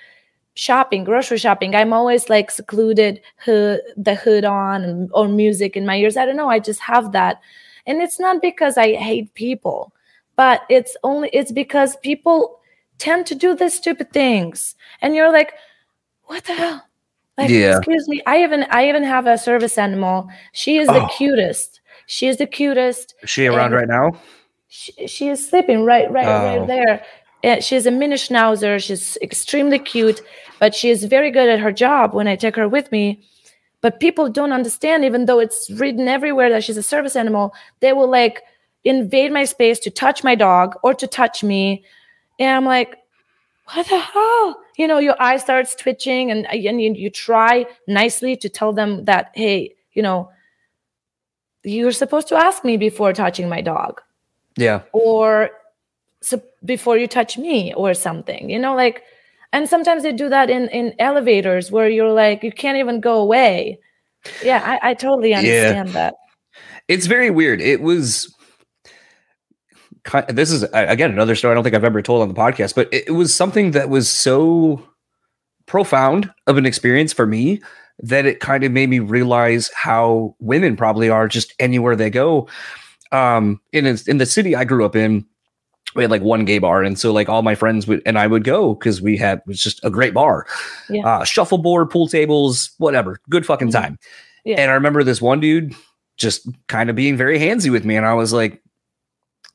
shopping grocery shopping i'm always like secluded hood the hood on or music in my ears i don't know i just have that and it's not because i hate people but it's only it's because people tend to do these stupid things and you're like what the hell like Yeah. excuse me i even i even have a service animal she is the Oh. cutest she is the cutest Is she around And- right now? she, she is sleeping right right Oh. right there Uh, she's a mini schnauzer. She's extremely cute but she is very good at her job when i take her with me. But people don't understand even though it's written everywhere that she's a service animal they will like invade my space to touch my dog or to touch me. And i'm like what the hell? You know your eye starts twitching and, and you, you try nicely to tell them that hey you know you're supposed to ask me before touching my dog. Yeah. or so before you touch me or something you know like and sometimes they do that in in elevators where you're like you can't even go away yeah i, I totally Yeah. understand that It's very weird. It was. This is again another story I don't think I've ever told on the podcast, but it, was something that was so profound of an experience for me that it kind of made me realize how women probably are just anywhere they go. Um, in in the city I grew up in, we had like one gay bar, and so like all my friends would and I would go because we had it was just a great bar, Yeah. uh, shuffleboard, pool tables, whatever, good fucking Mhm. time. Yeah. And I remember this one dude just kind of being very handsy with me, and I was like,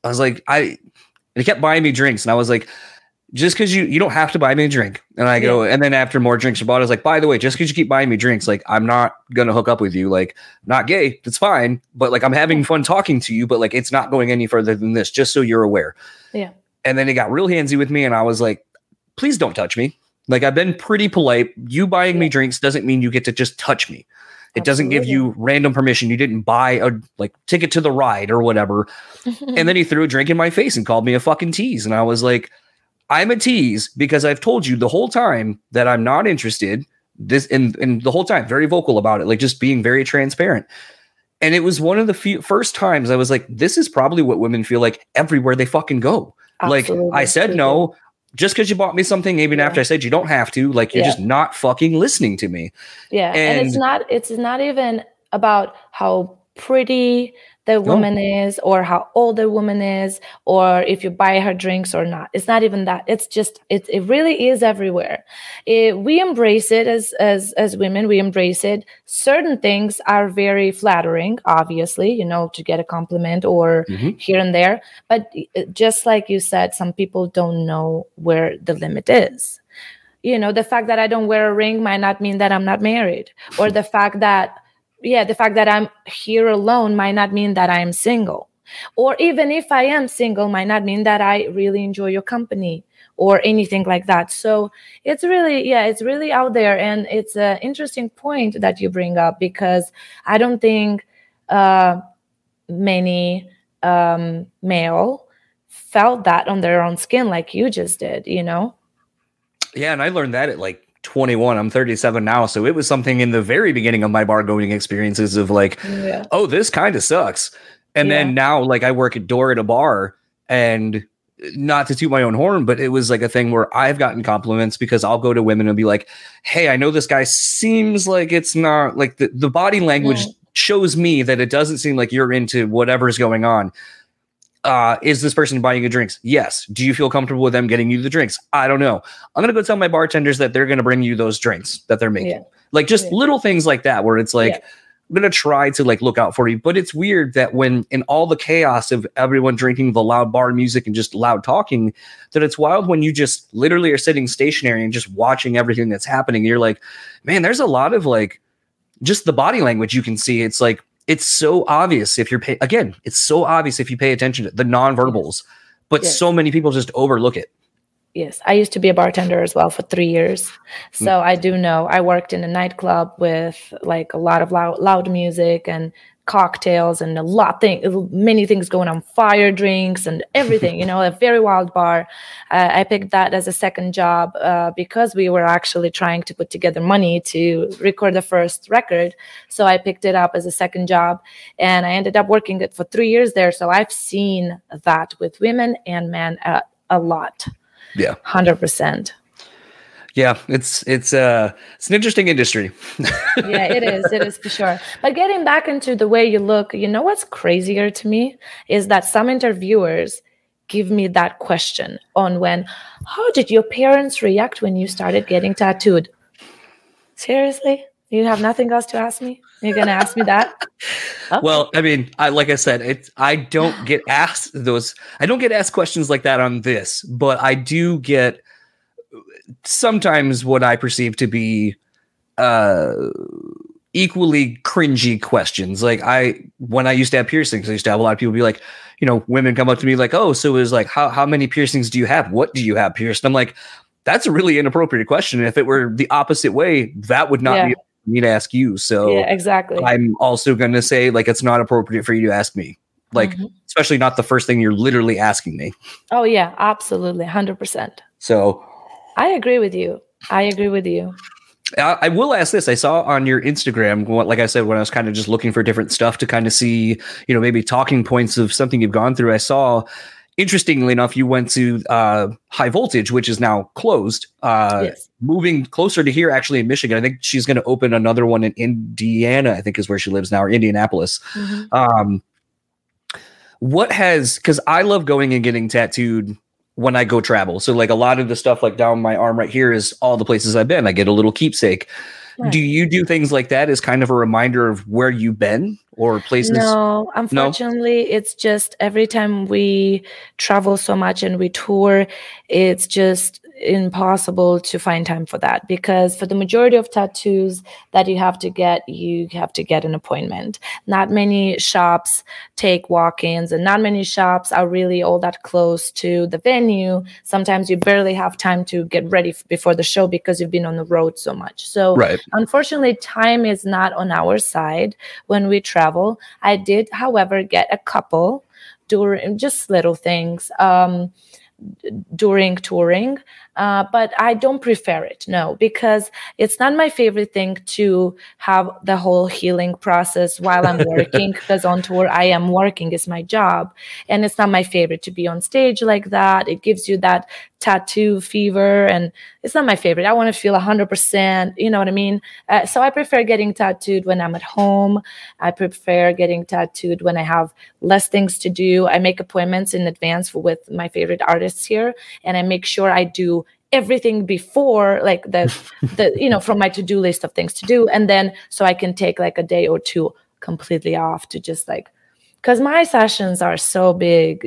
I was like, I, and he kept buying me drinks, and I was like, just because you you don't have to buy me a drink, and I go, and then after more drinks are bought, I was like, by the way, just because you keep buying me drinks, like I'm not gonna hook up with you, like not gay, that's fine, but like I'm having fun talking to you, but like it's not going any further than this, just so you're aware. Yeah. And then he got real handsy with me, and I was like, please don't touch me. Like I've been pretty polite. You buying me drinks doesn't mean you get to just touch me. It doesn't give you random permission. You didn't buy a like ticket to the ride or whatever. And then he threw a drink in my face and called me a fucking tease. And I was like, I'm a tease because I've told you the whole time that I'm not interested. This and, and the whole time, very vocal about it, like just being very transparent. And it was one of the few first times I was like, this is probably what women feel like everywhere they fucking go. Like I said no. Just because you bought me something, even Yeah. after I said you don't have to, like you're Yeah. just not fucking listening to me. yeah and, it's not it's not even about how pretty the woman is or how old the woman is or if you buy her drinks or not. It's not even that. It's just it, it really is everywhere. It, we embrace it as as as women. We embrace it. Certain things are very flattering obviously you know to get a compliment or Mhm. here and there. But uh, just like you said some people don't know where the limit is. You know the fact that i don't wear a ring might not mean that i'm not married or the fact that yeah the fact that i'm here alone might not mean that i'm single. Or even if i am single might not mean that i really enjoy your company or anything like that. So it's really yeah it's really out there. And it's an interesting point that you bring up because i don't think uh, many um, male felt that on their own skin like you just did you know? Yeah, and I learned that at like 21. I'm 37 now, so it was something in the very beginning of my bar going experiences of like, yeah oh, this kind of sucks. And then now, like, I work at door at a bar, and uh, not to toot my own horn, but it was like a thing where I've gotten compliments because I'll go to women and be like, hey, I know this guy seems like it's not like the, the body language Right. shows me that it doesn't seem like you're into whatever's going on. Uh, is this person buying you drinks? Yes. Do you feel comfortable with them getting you the drinks? I don't know. I'm gonna go tell my bartenders that they're gonna bring you those drinks that they're making. Yeah. Like just Yeah. little things like that, where it's like Yeah. I'm gonna try to like look out for you. But it's weird that when in all the chaos of everyone drinking the loud bar music and just loud talking, that it's wild when you just literally are sitting stationary and just watching everything that's happening. You're like, man, there's a lot of like just the body language you can see. It's like it's so obvious if you're pay again, it's so obvious if you pay attention to the nonverbals, but Yes. so many people just overlook it. Yes, I used to be a bartender as well for three years. So mm. I do know I worked in a nightclub with like a lot of loud, loud music and cocktails and a lot thing, many things going on, fire drinks and everything. you know, a very wild bar. Uh, I picked that as a second job uh, because we were actually trying to put together money to record the first record. So I picked it up as a second job, and I ended up working it for three years there. So I've seen that with women and men uh, a lot. Yeah. Hundred percent. Yeah, it's it's uh it's an interesting industry. yeah, it is. It is for sure. But getting back into the way you look, you know what's crazier to me is that some interviewers give me that question on when how did your parents react when you started getting tattooed? Seriously? You have nothing else to ask me? You're gonna ask me that? Okay. Well, I mean, I like I said, it's I don't get asked those. I don't get asked questions like that on this, but I do get sometimes what I perceive to be uh equally cringy questions. Like I when I used to have piercings, I used to have a lot of people be like, you know, women come up to me like, "Oh, so is like how how many piercings do you have? What do you have pierced?" I'm like, that's a really inappropriate question. If it were the opposite way, that would not yeah. be me to ask you. So yeah, exactly. I'm also going to say like it's not appropriate for you to ask me. Like mm-hmm. especially not the first thing you're literally asking me. Oh yeah, absolutely, hundred percent. So I agree with you. I agree with you. I, I will ask this. I saw on your Instagram, like I said, when I was kind of just looking for different stuff to kind of see, you know, maybe talking points of something you've gone through. I saw interestingly enough, you went to uh, High Voltage, which is now closed. Uh, yes. Moving closer to here, actually in Michigan. I think she's going to open another one in Indiana. I think is where she lives now, or Indianapolis. Mm-hmm. Um, what has? Because I love going and getting tattooed when I go travel. So like a lot of the stuff like down my arm right here is all the places I've been. I get a little keepsake. Right. Do you do things like that as kind of a reminder of where you've been or places? No, unfortunately, no? it's just every time we travel so much and we tour, it's just impossible to find time for that because for the majority of tattoos that you have to get you have to get an appointment not many shops take walk-ins and not many shops are really all that close to the venue sometimes you barely have time to get ready before the show because you've been on the road so much so right. unfortunately time is not on our side when we travel i did however get a couple during just little things um, during touring uh, but I don't prefer it. No, because it's not my favorite thing to have the whole healing process while I'm working. because on tour, I am working; is my job, and it's not my favorite to be on stage like that. It gives you that tattoo fever, and it's not my favorite. I want to feel hundred percent. You know what I mean? Uh, so I prefer getting tattooed when I'm at home. I prefer getting tattooed when I have less things to do. I make appointments in advance with my favorite artists here, and I make sure I do everything before like the the you know from my to-do list of things to do. And then so i can take like a day or two completely off to just like because my sessions are so big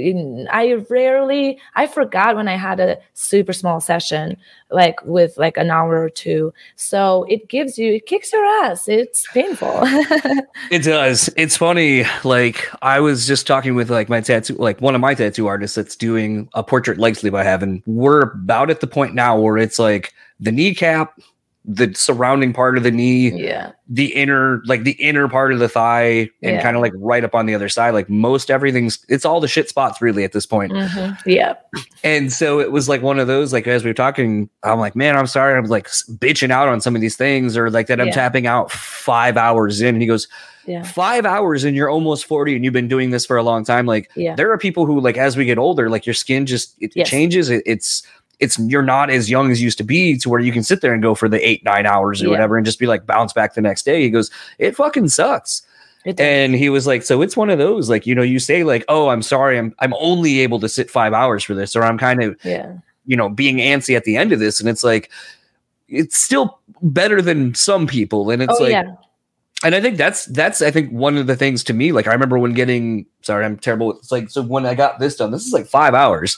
i rarely i forgot when i had a super small session like with like an hour or two. So it gives you it kicks your ass. It's painful. It does. It's funny like i was just talking with like my tattoo like one of my tattoo artists that's doing a portrait leg sleeve i have and we're about at the point now where it's like the kneecap the surrounding part of the knee, yeah, the inner like the inner part of the thigh, and yeah. kind of like right up on the other side. Like most everything's it's all the shit spots really at this point. Mm-hmm. Yeah. And so it was like one of those like as we were talking, I'm like, man, I'm sorry, I'm like bitching out on some of these things, or like that I'm yeah. tapping out five hours in. And he goes, yeah. five hours and you're almost 40 and you've been doing this for a long time like yeah. there are people who like as we get older like your skin just it yes. changes it, it's it's you're not as young as you used to be to where you can sit there and go for the eight nine hours or yeah. whatever and just be like bounce back the next day. He goes, it fucking sucks. It and he was like, so it's one of those like you know you say like, oh, I'm sorry, I'm I'm only able to sit five hours for this, or I'm kind of yeah you know being antsy at the end of this, and it's like it's still better than some people, and it's oh, like. Yeah and I think that's that's I think one of the things to me. Like I remember when getting sorry, I'm terrible. It's like so when I got this done, this is like five hours,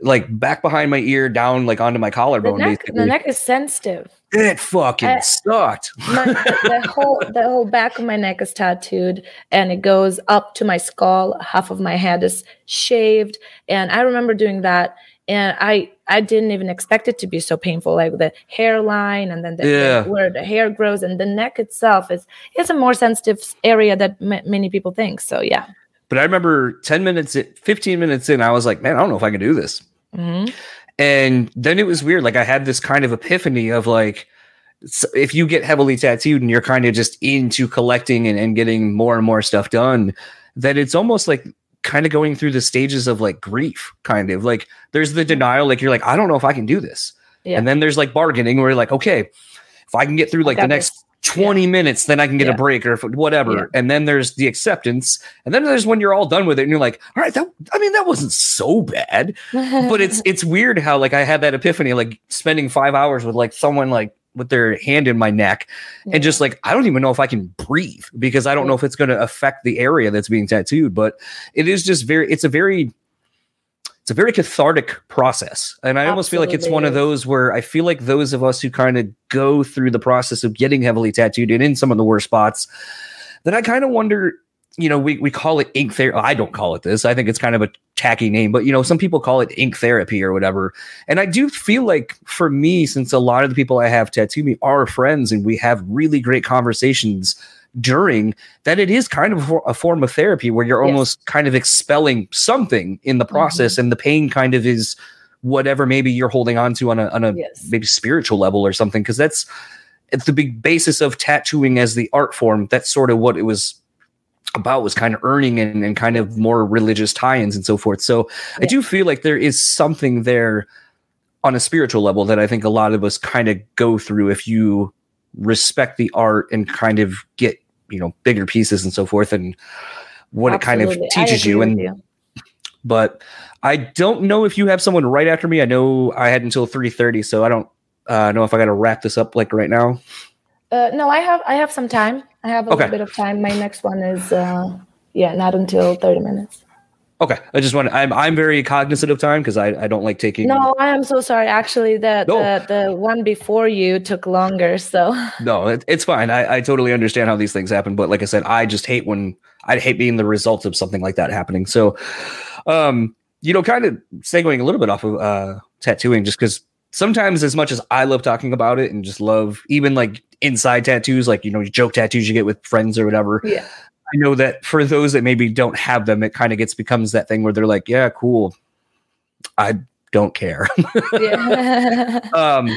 like back behind my ear, down like onto my collarbone. The neck, the neck is sensitive. It fucking I, sucked. My, the whole the whole back of my neck is tattooed, and it goes up to my skull. Half of my head is shaved, and I remember doing that, and I I didn't even expect it to be so painful. Like the hairline, and then the, yeah. the, where the hair grows, and the neck itself is is a more sensitive area that m- many people think. So yeah. But I remember 10 minutes, 15 minutes in, I was like, man, I don't know if I can do this. Mm-hmm. And then it was weird. Like I had this kind of epiphany of like, if you get heavily tattooed and you're kind of just into collecting and, and getting more and more stuff done, that it's almost like kind of going through the stages of like grief, kind of like there's the denial, like you're like, I don't know if I can do this. Yeah. And then there's like bargaining where you're like, okay, if I can get through like the next 20 minutes, then I can get a break or whatever. Yeah. And then there's the acceptance. And then there's when you're all done with it and you're like, all right, that, I mean, that wasn't so bad. But it's, it's weird how like I had that epiphany, like spending five hours with like someone like with their hand in my neck and just like, I don't even know if I can breathe because I don't know if it's going to affect the area that's being tattooed. But it is just very, it's a very, it's a very cathartic process. And I almost feel like it's one of those where I feel like those of us who kind of go through the process of getting heavily tattooed and in some of the worst spots, that I kind of wonder, you know, we, we call it ink therapy. I don't call it this. I think it's kind of a tacky name, but you know, some people call it ink therapy or whatever. And I do feel like for me, since a lot of the people I have tattoo me are friends and we have really great conversations during that it is kind of a form of therapy where you're Yes. Mm-hmm. almost kind of expelling something in the process and the pain kind of is whatever maybe you're holding on to on a on a Yes. maybe spiritual level or something because that's it's the big basis of tattooing as the art form that's sort of what it was about was kind of earning and, and kind of more religious tie-ins and so forth so i do feel like there is something there on a spiritual level that i think a lot of us kind of go through if you respect the art and kind of get you know bigger pieces and so forth and what it kind of teaches you and with but I don't know if you have someone right after me. I know I had until three thirty, so I don't uh, know if I got to wrap this up like right now. Uh, no, I have I have some time. I have a Okay. little bit of time. My next one is uh, yeah, not until thirty minutes. Okay, I just want. I'm I'm very cognizant of time because I, I don't like taking. No, I am so sorry. Actually, the No. the, the one before you took longer. So no, it, it's fine. I, I totally understand how these things happen, but like I said, I just hate when I hate being the result of something like that happening. So, um, you know, kind of segueing a little bit off of uh tattooing, just because sometimes as much as I love talking about it and just love even like inside tattoos, like you know, joke tattoos you get with friends or whatever. yeah, I know that for those that maybe don't have them, it kind of gets becomes that thing where they're like, yeah, cool. I don't care. yeah. um,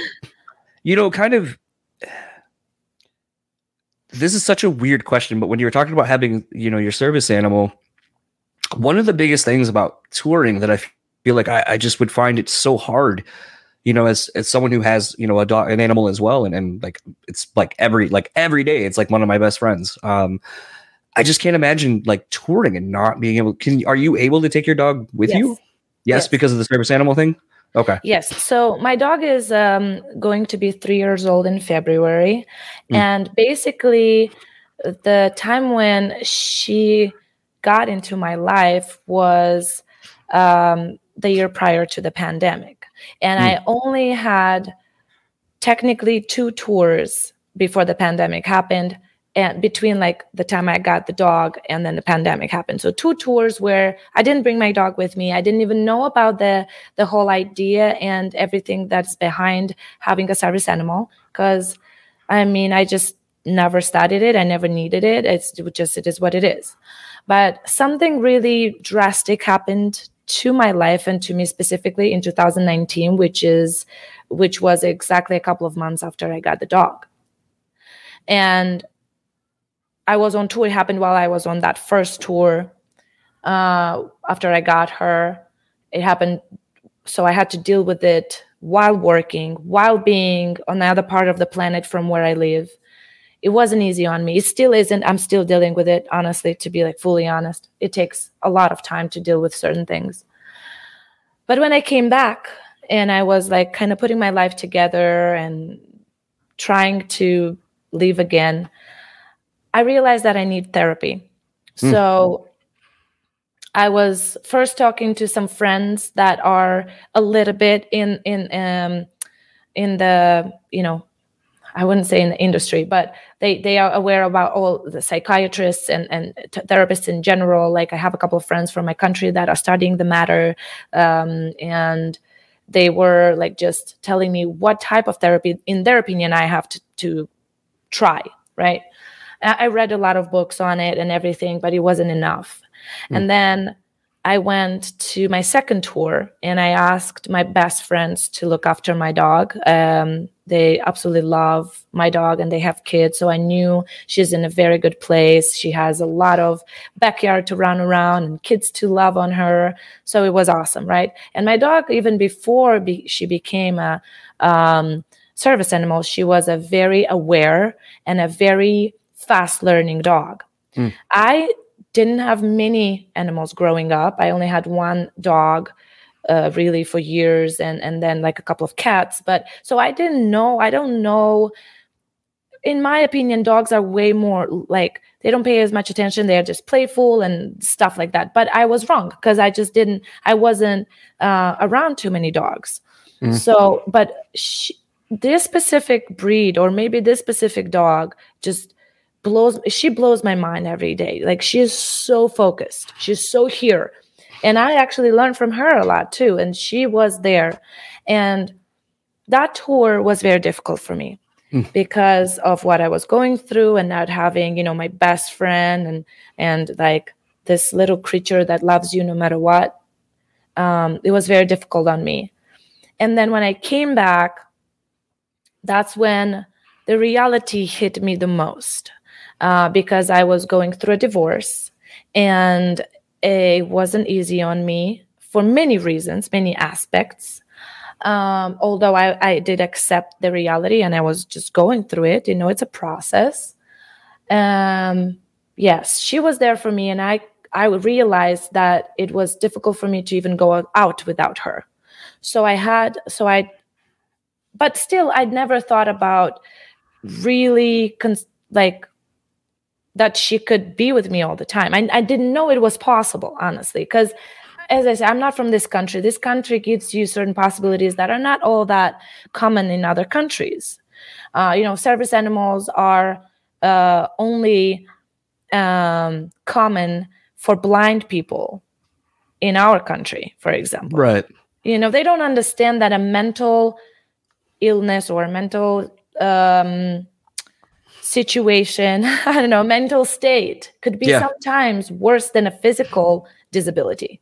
you know, kind of. This is such a weird question, but when you were talking about having, you know, your service animal, one of the biggest things about touring that I feel like I, I just would find it so hard, you know, as as someone who has, you know, a dog, an animal as well, and and like it's like every like every day, it's like one of my best friends. Um, I just can't imagine like touring and not being able. Can are you able to take your dog with you? Yes. Yes, Yes. because of the service animal thing. Okay. Yes. So my dog is um, going to be three years old in February. Mm. And basically, the time when she got into my life was um, the year prior to the pandemic. And I only had technically two tours before the pandemic happened and between like the time I got the dog and then the pandemic happened. So two tours where I didn't bring my dog with me. I didn't even know about the the whole idea and everything that's behind having a service animal because I mean I just never studied it. I never needed it. It's just it is what it is. But something really drastic happened to my life and to me specifically in 2019 which is which was exactly a couple of months after I got the dog. And I was on tour. It happened while I was on that first tour. Uh, after I got her, it happened. So I had to deal with it while working, while being on the other part of the planet from where I live. It wasn't easy on me. It still isn't. I'm still dealing with it, honestly, to be like fully honest. It takes a lot of time to deal with certain things. But when I came back and I was like kind of putting my life together and trying to live again, I realized that I need therapy. Hmm. So I was first talking to some friends that are a little bit in in um in the you know I wouldn't say in the industry, but they they are aware about all the psychiatrists and and t- therapists in general. Like I have a couple of friends from my country that are studying the matter, um, and they were like just telling me what type of therapy, in their opinion, I have to to try. Right. I read a lot of books on it and everything, but it wasn't enough. And then I went to my second tour and I asked my best friends to look after my dog um, they absolutely love my dog and they have kids. So I knew she's in a very good place. She has a lot of backyard to run around and kids to love on her. So it was awesome, right? And my dog, even before be- she became a um, service animal, she was a very aware and a very fast learning dog. Mm. I didn't have many animals growing up. I only had one dog uh, really for years and and then like a couple of cats but so i didn't know i don't know in my opinion dogs are way more like they don't pay as much attention they're just playful and stuff like that but i was wrong because i just didn't i wasn't uh, around too many dogs mm. so but she, this specific breed or maybe this specific dog just blows she blows my mind every day like she is so focused she's so here and I actually learned from her a lot too. And she was there. And that tour was very difficult for me mm. because of what I was going through and not having, you know, my best friend and and like this little creature that loves you no matter what. Um, it was very difficult on me. And then when I came back, that's when the reality hit me the most uh, because I was going through a divorce and it wasn't easy on me for many reasons, many aspects. Um, although I, I did accept the reality and I was just going through it, you know, it's a process. Um, yes, she was there for me, and I I realized that it was difficult for me to even go out without her. So I had, so I, but still, I'd never thought about really like that she could be with me all the time. I, I didn't know it was possible, honestly, because as I said, I'm not from this country. This country gives you certain possibilities that are not all that common in other countries. Uh, you know, service animals are uh, only um, common for blind people in our country, for example. Right. You know, they don't understand that a mental illness or a mental um, situation, I don't know, mental state could be yeah. sometimes worse than a physical disability.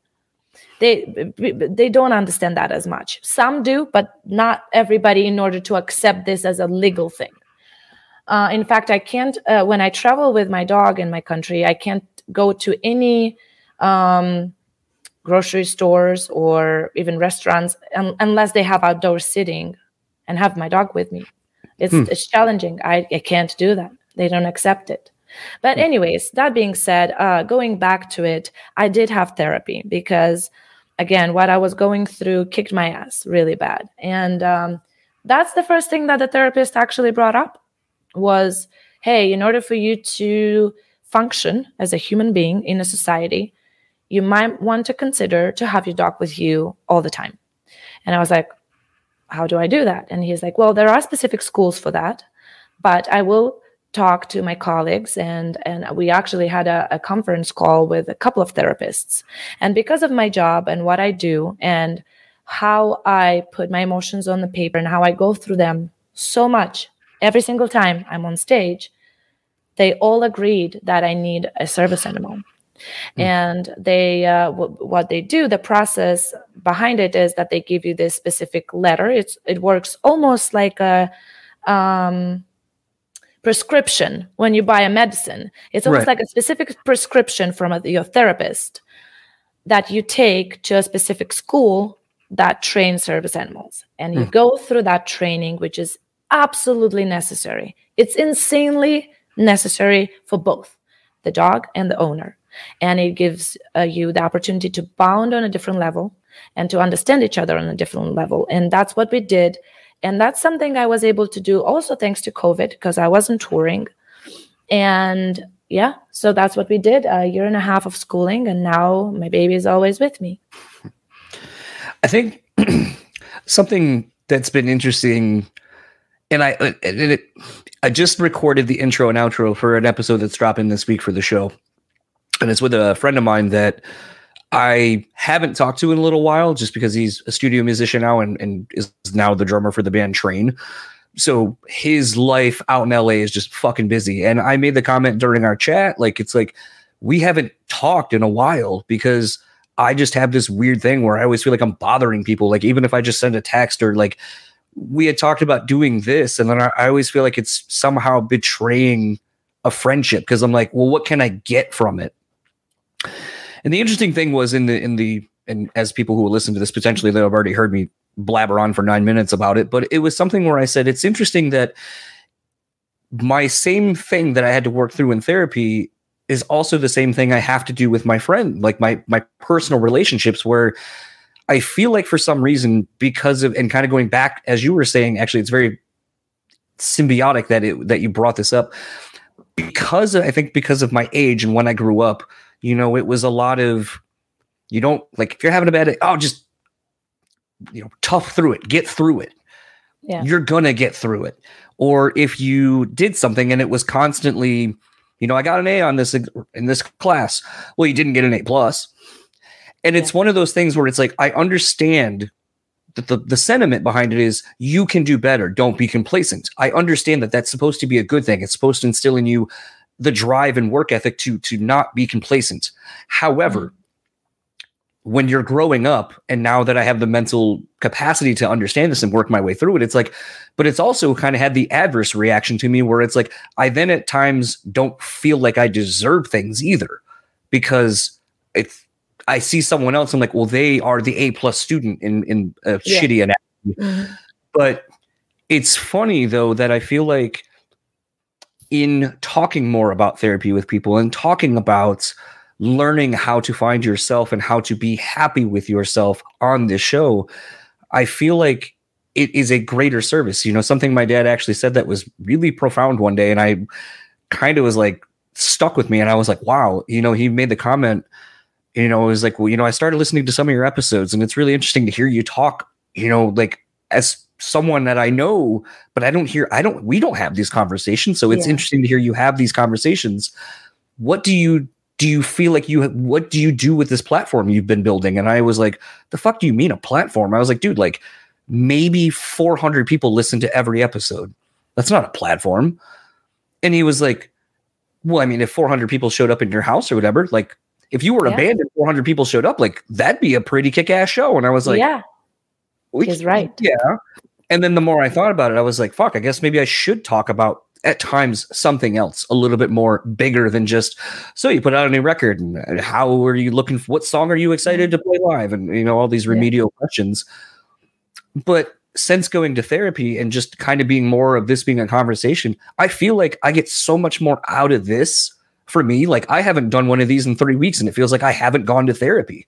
They they don't understand that as much. Some do, but not everybody. In order to accept this as a legal thing. Uh, in fact, I can't. Uh, when I travel with my dog in my country, I can't go to any um, grocery stores or even restaurants un- unless they have outdoor sitting and have my dog with me. It's, hmm. it's challenging. I, I can't do that. They don't accept it. But, hmm. anyways, that being said, uh, going back to it, I did have therapy because, again, what I was going through kicked my ass really bad. And um, that's the first thing that the therapist actually brought up was hey, in order for you to function as a human being in a society, you might want to consider to have your dog with you all the time. And I was like, how do I do that? And he's like, well, there are specific schools for that, but I will talk to my colleagues. And and we actually had a, a, conference call with a couple of therapists. And because of my job and what i do and how i put my emotions on the paper and how i go through them so much every single time i'm on stage they all agreed that i need a service animal Mm. And they, uh, w- what they do, the process behind it is that they give you this specific letter. It's it works almost like a um, prescription when you buy a medicine. It's almost right. like a specific prescription from a, your therapist that you take to a specific school that trains service animals, and you mm. go through that training, which is absolutely necessary. It's insanely necessary for both the dog and the owner and it gives uh, you the opportunity to bond on a different level and to understand each other on a different level. And that's what we did. And that's something i was able to do also thanks to covid because i wasn't touring. And yeah so that's what we did a year and a half of schooling and now my baby is always with me. I think something that's been interesting and I and it, I just recorded the intro and outro for an episode that's dropping this week for the show and it's with a friend of mine that I haven't talked to in a little while, just because he's a studio musician now and, and is now the drummer for the band Train. So his life out in LA is just fucking busy. And I made the comment during our chat, like it's like we haven't talked in a while because I just have this weird thing where I always feel like I'm bothering people. Like even if I just send a text or like we had talked about doing this, and then I, I always feel like it's somehow betraying a friendship because I'm like, well, what can I get from it? And the interesting thing was in the in the and as people who will listen to this potentially they'll have already heard me blabber on for nine minutes about it, but it was something where I said it's interesting that my same thing that I had to work through in therapy is also the same thing I have to do with my friend, like my my personal relationships where I feel like for some reason because of and kind of going back as you were saying actually it's very symbiotic that it that you brought this up. Because I think because of my age and when I grew up, you know, it was a lot of you don't like if you're having a bad day, oh just you know, tough through it, get through it. Yeah. You're gonna get through it. Or if you did something and it was constantly, you know, I got an A on this in this class. Well, you didn't get an A plus. And it's one of those things where it's like I understand that the, the sentiment behind it is you can do better. Don't be complacent. I understand that that's supposed to be a good thing. It's supposed to instill in you the drive and work ethic to to not be complacent. However, when you're growing up and now that I have the mental capacity to understand this and work my way through it, it's like, but it's also kind of had the adverse reaction to me where it's like, I then at times don't feel like I deserve things either because if I see someone else, I'm like, well, they are the A plus student in, in a Yeah. shitty analogy. Mhm. But it's funny though that I feel like in talking more about therapy with people and talking about learning how to find yourself and how to be happy with yourself on this show, I feel like it is a greater service. You know, something my dad actually said that was really profound one day, and I kind of was like stuck with me, and I was like, wow, you know, he made the comment. You know, it was like, well, you know, I started listening to some of your episodes, and it's really interesting to hear you talk. You know, like as someone that I know, but I don't hear, I don't, we don't have these conversations. So it's Yeah. interesting to hear you have these conversations. What do you do? You feel like you, what do you do with this platform you've been building? And I was like, the fuck do you mean a platform? I was like, dude, like maybe 400 people listen to every episode. That's not a platform. And he was like, well, I mean, if 400 people showed up in your house or whatever, like if you were Yeah. a band and 400 people showed up, like that'd be a pretty kick ass show. And I was like, yeah, we he's c- right. Yeah. And then the more I thought about it, I was like, fuck, I guess maybe I should talk about at times something else a little bit more bigger than just so you put out a new record and how are you looking for what song are you excited to play live? And you know all these Yeah. remedial questions. But since going to therapy and just kind of being more of this being a conversation i feel like i get so much more out of this for me. Like i haven't done one of these in three weeks and it feels like i haven't gone to therapy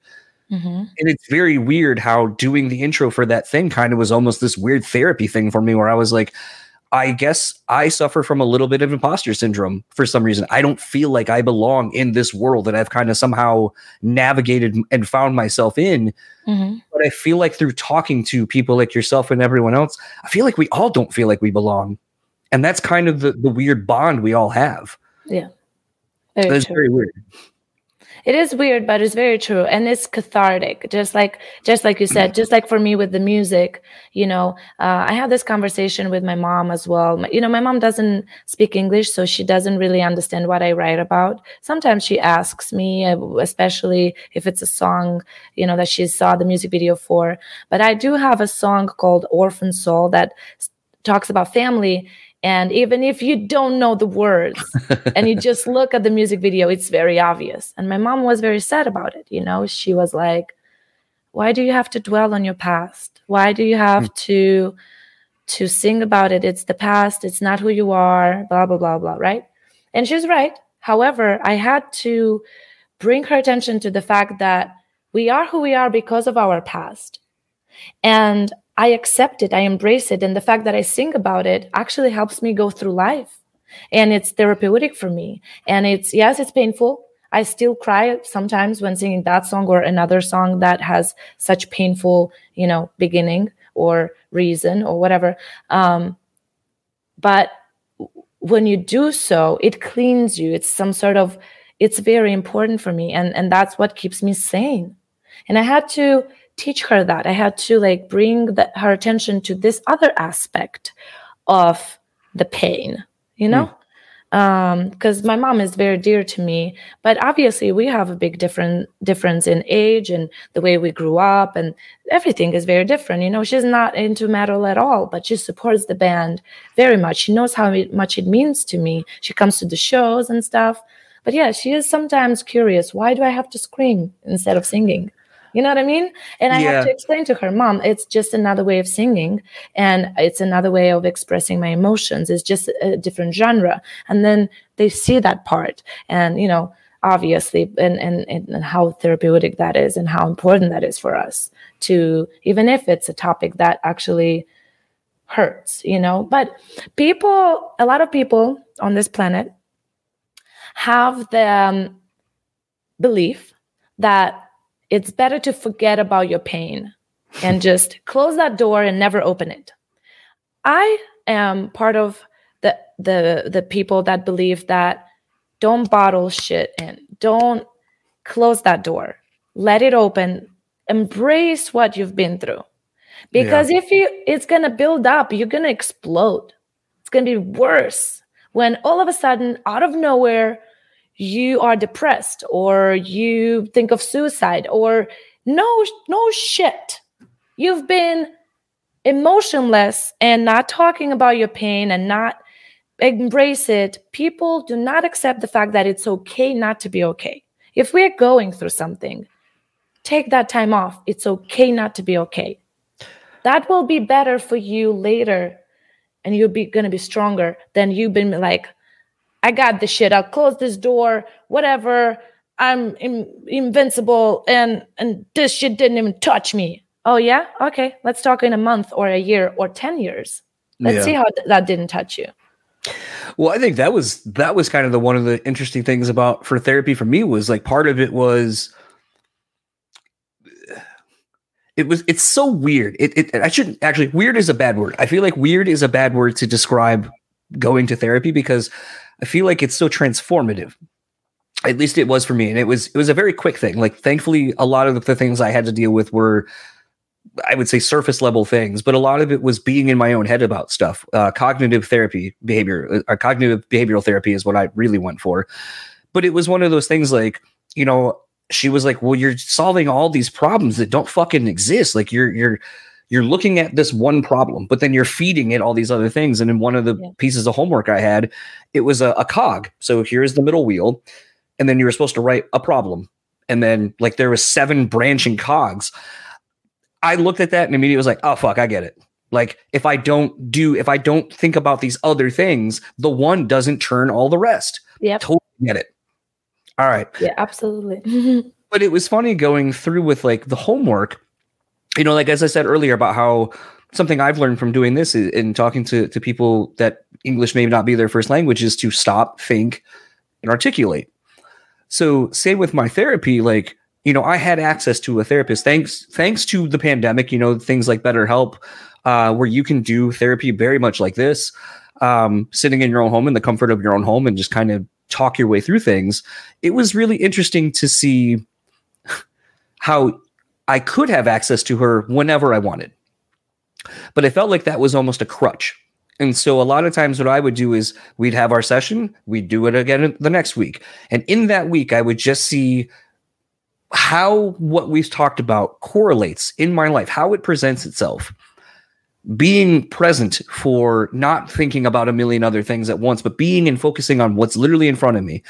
Mhm. and it's very weird how doing the intro for that thing kind of was almost this weird therapy thing for me where I was like, I guess I suffer from a little bit of imposter syndrome for some reason. I don't feel like I belong in this world that I've kind of somehow navigated and found myself in. Mhm. But I feel like through talking to people like yourself and everyone else, I feel like we all don't feel like we belong. And that's kind of the, the weird bond we all have. Very That's true. very weird. It is weird, but it's very true, and it's cathartic. Just like, just like you said, just like for me with the music, you know, uh, I had this conversation with my mom as well. You know, my mom doesn't speak English, so she doesn't really understand what I write about. Sometimes she asks me, uh, especially if it's a song, you know, that she saw the music video for. But I do have a song called "Orphan Soul" that talks about family. And even if you don't know the words, and you just look at the music video, it's very obvious. And my mom was very sad about it. You know, she was like, why do you have to dwell on your past? Why do you have hmm. to to sing about it? It's the past, it's not who you are, blah blah blah blah, right? And she's right. However, I had to bring her attention to the fact that we are who we are because of our past. And I accept it, I embrace it. And the fact that I sing about it actually helps me go through life and it's therapeutic for me. And it's yes, it's painful. I still cry sometimes when singing that song or another song that has such painful, you know, beginning or reason or whatever. Um, but when you do so, it cleans you. It's some sort of. It's very important for me, and and that's what keeps me sane. And I had to teach her that. I had to like bring the, her attention to this other aspect of the pain you know because um, my mom is very dear to me. But obviously, we have a big different difference in age and the way we grew up, and everything is very different. You know, she's not into metal at all, but she supports the band very much. She knows how much it means to me. She comes to the shows and stuff. But yeah, she is sometimes curious. Why do I have to scream instead of singing? You know what I mean? And I yeah. have to explain to her, mom, it's just another way of singing and it's another way of expressing my emotions. It's just a different genre. And then they see that part. And, you know, obviously, and, and, and how therapeutic that is and how important that is for us to, even if it's a topic that actually hurts, you know. But people, a lot of people on this planet have the um, belief that it's better to forget about your pain and just close that door and never open it. I am part of the the the people that believe that don't bottle shit in. Don't close that door. Let it open. Embrace what you've been through. Because yeah. if you it's going to build up, you're going to explode. It's going to be worse when all of a sudden out of nowhere you are depressed or you think of suicide or no no shit. You've been emotionless and not talking about your pain and not embrace it. People do not accept the fact that it's okay not to be okay. If we're going through something take that time off. It's okay not to be okay. That will be better for you later and you'll be going to be stronger than you've been like I got this shit. I'll close this door, whatever. I'm in- invincible and and this shit didn't even touch me. Oh yeah? Okay. Let's talk in a month or a year or 10 years. Let's yeah. see how th- that didn't touch you. Well, I think that was that was kind of the one of the interesting things about for therapy for me was like part of it was it was it's so weird. It, it I shouldn't actually weird is a bad word. I feel like weird is a bad word to describe going to therapy because I feel like it's so transformative. At least it was for me, and it was it was a very quick thing. Like thankfully, a lot of the things I had to deal with were I would say surface level things, but a lot of it was being in my own head about stuff. Uh, cognitive therapy, behavior, or uh, cognitive behavioral therapy is what I really went for. But it was one of those things like, you know, she was like, "Well, you're solving all these problems that don't fucking exist. Like you're you're you're looking at this one problem, but then you're feeding it all these other things. And in one of the yeah. pieces of homework I had, it was a, a cog. So here's the middle wheel, and then you were supposed to write a problem, and then like there was seven branching cogs. I looked at that and immediately was like, oh fuck, I get it. Like if I don't do, if I don't think about these other things, the one doesn't turn all the rest. Yeah, totally get it. All right. Yeah, absolutely. but it was funny going through with like the homework you know, like as I said earlier about how something I've learned from doing this and talking to to people that English may not be their first language is to stop, think, and articulate. So same with my therapy, like you know, I had access to a therapist thanks thanks to the pandemic. You know, things like BetterHelp, uh, where you can do therapy very much like this, um, sitting in your own home in the comfort of your own home and just kind of talk your way through things. It was really interesting to see how I could have access to her whenever I wanted. But I felt like that was almost a crutch. And so a lot of times what I would do is we'd have our session, we'd do it again the next week. And in that week, I would just see how what we've talked about correlates in my life, how it presents itself. Being present for not thinking about a million other things at once, but being and focusing on what's literally in front of me.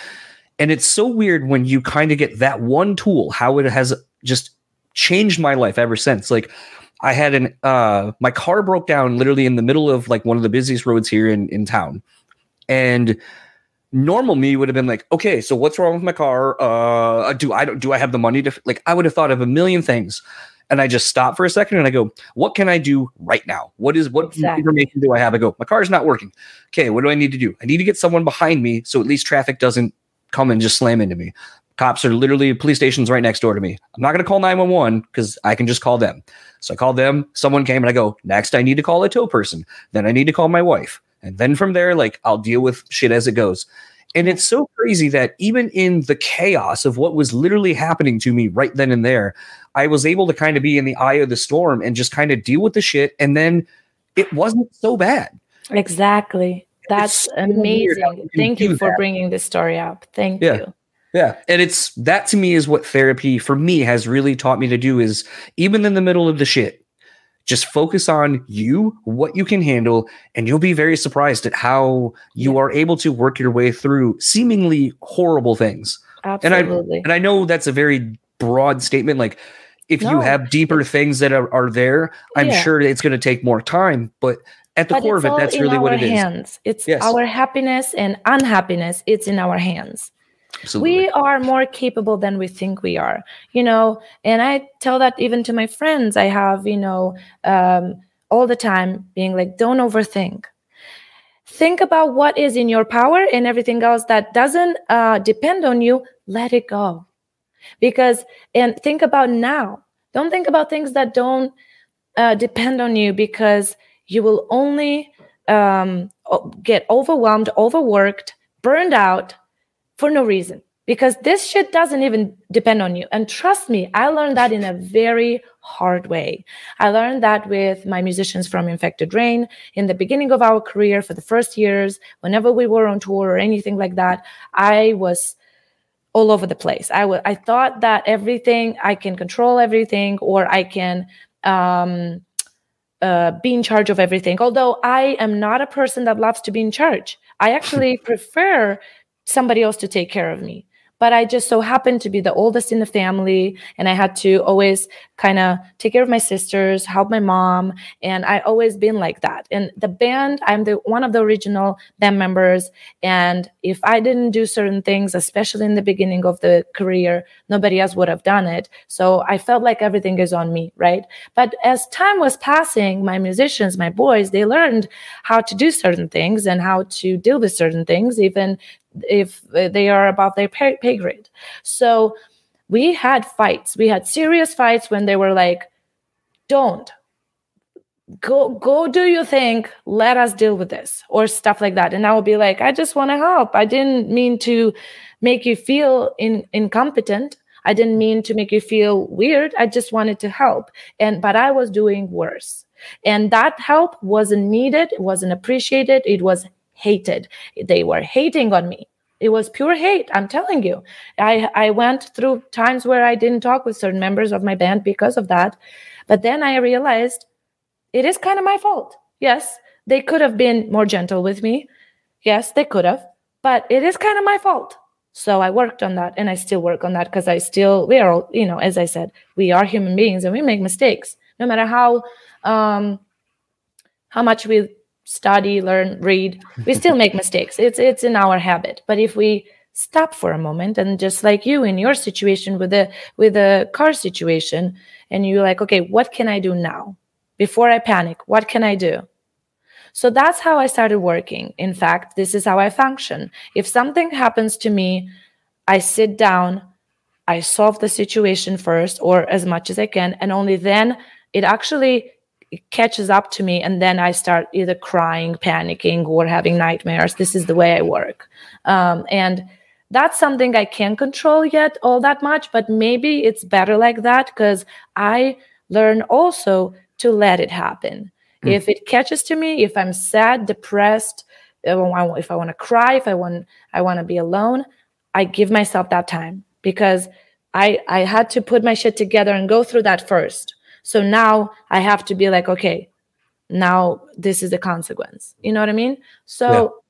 And it's so weird when you kind of get that one tool, how it has just changed my life ever since. Like I had an uh my car broke down literally in the middle of like one of the busiest roads here in in town. And normal me would have been like, "Okay, so what's wrong with my car? Uh do I do I have the money to like I would have thought of a million things." And I just stop for a second and I go, "What can I do right now? What is what exactly. information do I have?" I go, "My car's not working. Okay, what do I need to do? I need to get someone behind me so at least traffic doesn't come and just slam into me. Cops are literally police stations right next door to me. I'm not going to call 911 because I can just call them. So I called them. Someone came and I go, next, I need to call a tow person. Then I need to call my wife. And then from there, like, I'll deal with shit as it goes. And it's so crazy that even in the chaos of what was literally happening to me right then and there, I was able to kind of be in the eye of the storm and just kind of deal with the shit. And then it wasn't so bad. Exactly. That's so amazing. Thank you for that. bringing this story up. Thank Yeah. you. Yeah. And it's that to me is what therapy for me has really taught me to do is even in the middle of the shit, just focus on you, what you can handle, and you'll be very surprised at how you are able to work your way through seemingly horrible things. And I Absolutely. and I know that's a very broad statement. Like if you have deeper things that are, are there, I'm Yeah. sure it's going to take more time. But at the but core of it, that's really what it is. hands. It's Yes. our happiness and unhappiness. It's in our hands. Absolutely. we are more capable than we think we are you know? And i tell that even to my friends i have you know um, all the time being like don't overthink. Think about what is in your power and everything else that doesn't uh, depend on you let it go. Because and think about now. Don't think about things that don't uh, depend on you because you will only um, get overwhelmed overworked burned out for no reason because this shit doesn't even depend on you. And trust me, I learned that in a very hard way. I learned that with my musicians from Infected Rain in the beginning of our career for the first years, whenever we were on tour or anything like that, I was all over the place. I wa- I thought that everything I can control everything or I can um uh, be in charge of everything. Although I am not a person that loves to be in charge, I actually prefer somebody else to take care of me. But I just so happened to be the oldest in the family, and I had to always kind of take care of my sisters, help my mom, and I always been like that. And the band, I'm the one of the original band members, and if I didn't do certain things, especially in the beginning of the career, nobody else would have done it. So I felt like everything is on me, right? But as time was passing, my musicians, my boys, they learned how to do certain things and how to deal with certain things, even if uh, they are above their pay, pay grade. So we had fights. We had serious fights when they were like, don't. Go go do your thing. Let us deal with this or stuff like that. And i would be like i just want to help. I didn't mean to make you feel in, incompetent. I didn't mean to make you feel weird. I just wanted to help. And but i was doing worse. And that help wasn't needed. It wasn't appreciated. It was hated. They were hating on me. It was pure hate i'm telling you. I i went through times where i didn't talk with certain members of my band because of that. But then i realized it is kind of my fault. Yes they could have been more gentle with me. Yes they could have. But it is kind of my fault. So i worked on that and i still work on that because i still we are all you know as i said we are human beings and we make mistakes. No matter how um how much we study learn read we still make mistakes. It's it's in our habit. But if we stop for a moment and just like you in your situation with the with the car situation and you're like okay what can i do now? Before i panic what can i do? So that's how i started working. In fact this is how i function. If something happens to me i sit down i solve the situation first or as much as i can and only then it actually it catches up to me and then i start either crying panicking or having nightmares. This is the way i work. Um, and that's something i can't control yet all that much but maybe it's better like that because i learn also to let it happen. Mm. if it catches to me if i'm sad depressed if i, if I want to cry if i want i want to be alone i give myself that time because i i had to put my shit together and go through that first so now I have to be like, okay, now this is the consequence. You know what I mean? So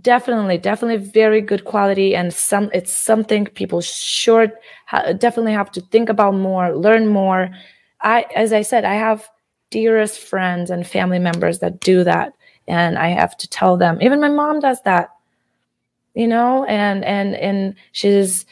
definitely, definitely very good quality, and some it's something people should ha- definitely have to think about more, learn more. I, as I said, I have dearest friends and family members that do that, and I have to tell them. Even my mom does that, you know, and and and she's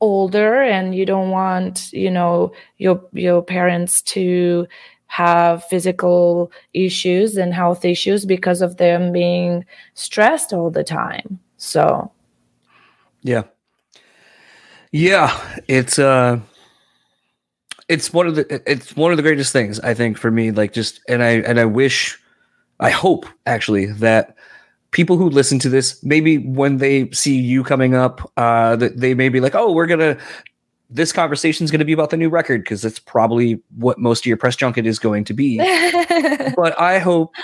older and you don't want you know your your parents to have physical issues and health issues because of them being stressed all the time so Yeah. Yeah, it's uh it's one of the it's one of the greatest things I think for me like just and I and I wish I hope actually that people who listen to this maybe when they see you coming up uh that they may be like oh we're going to this conversation is going to be about the new record because that's probably what most of your press junket is going to be. But I hope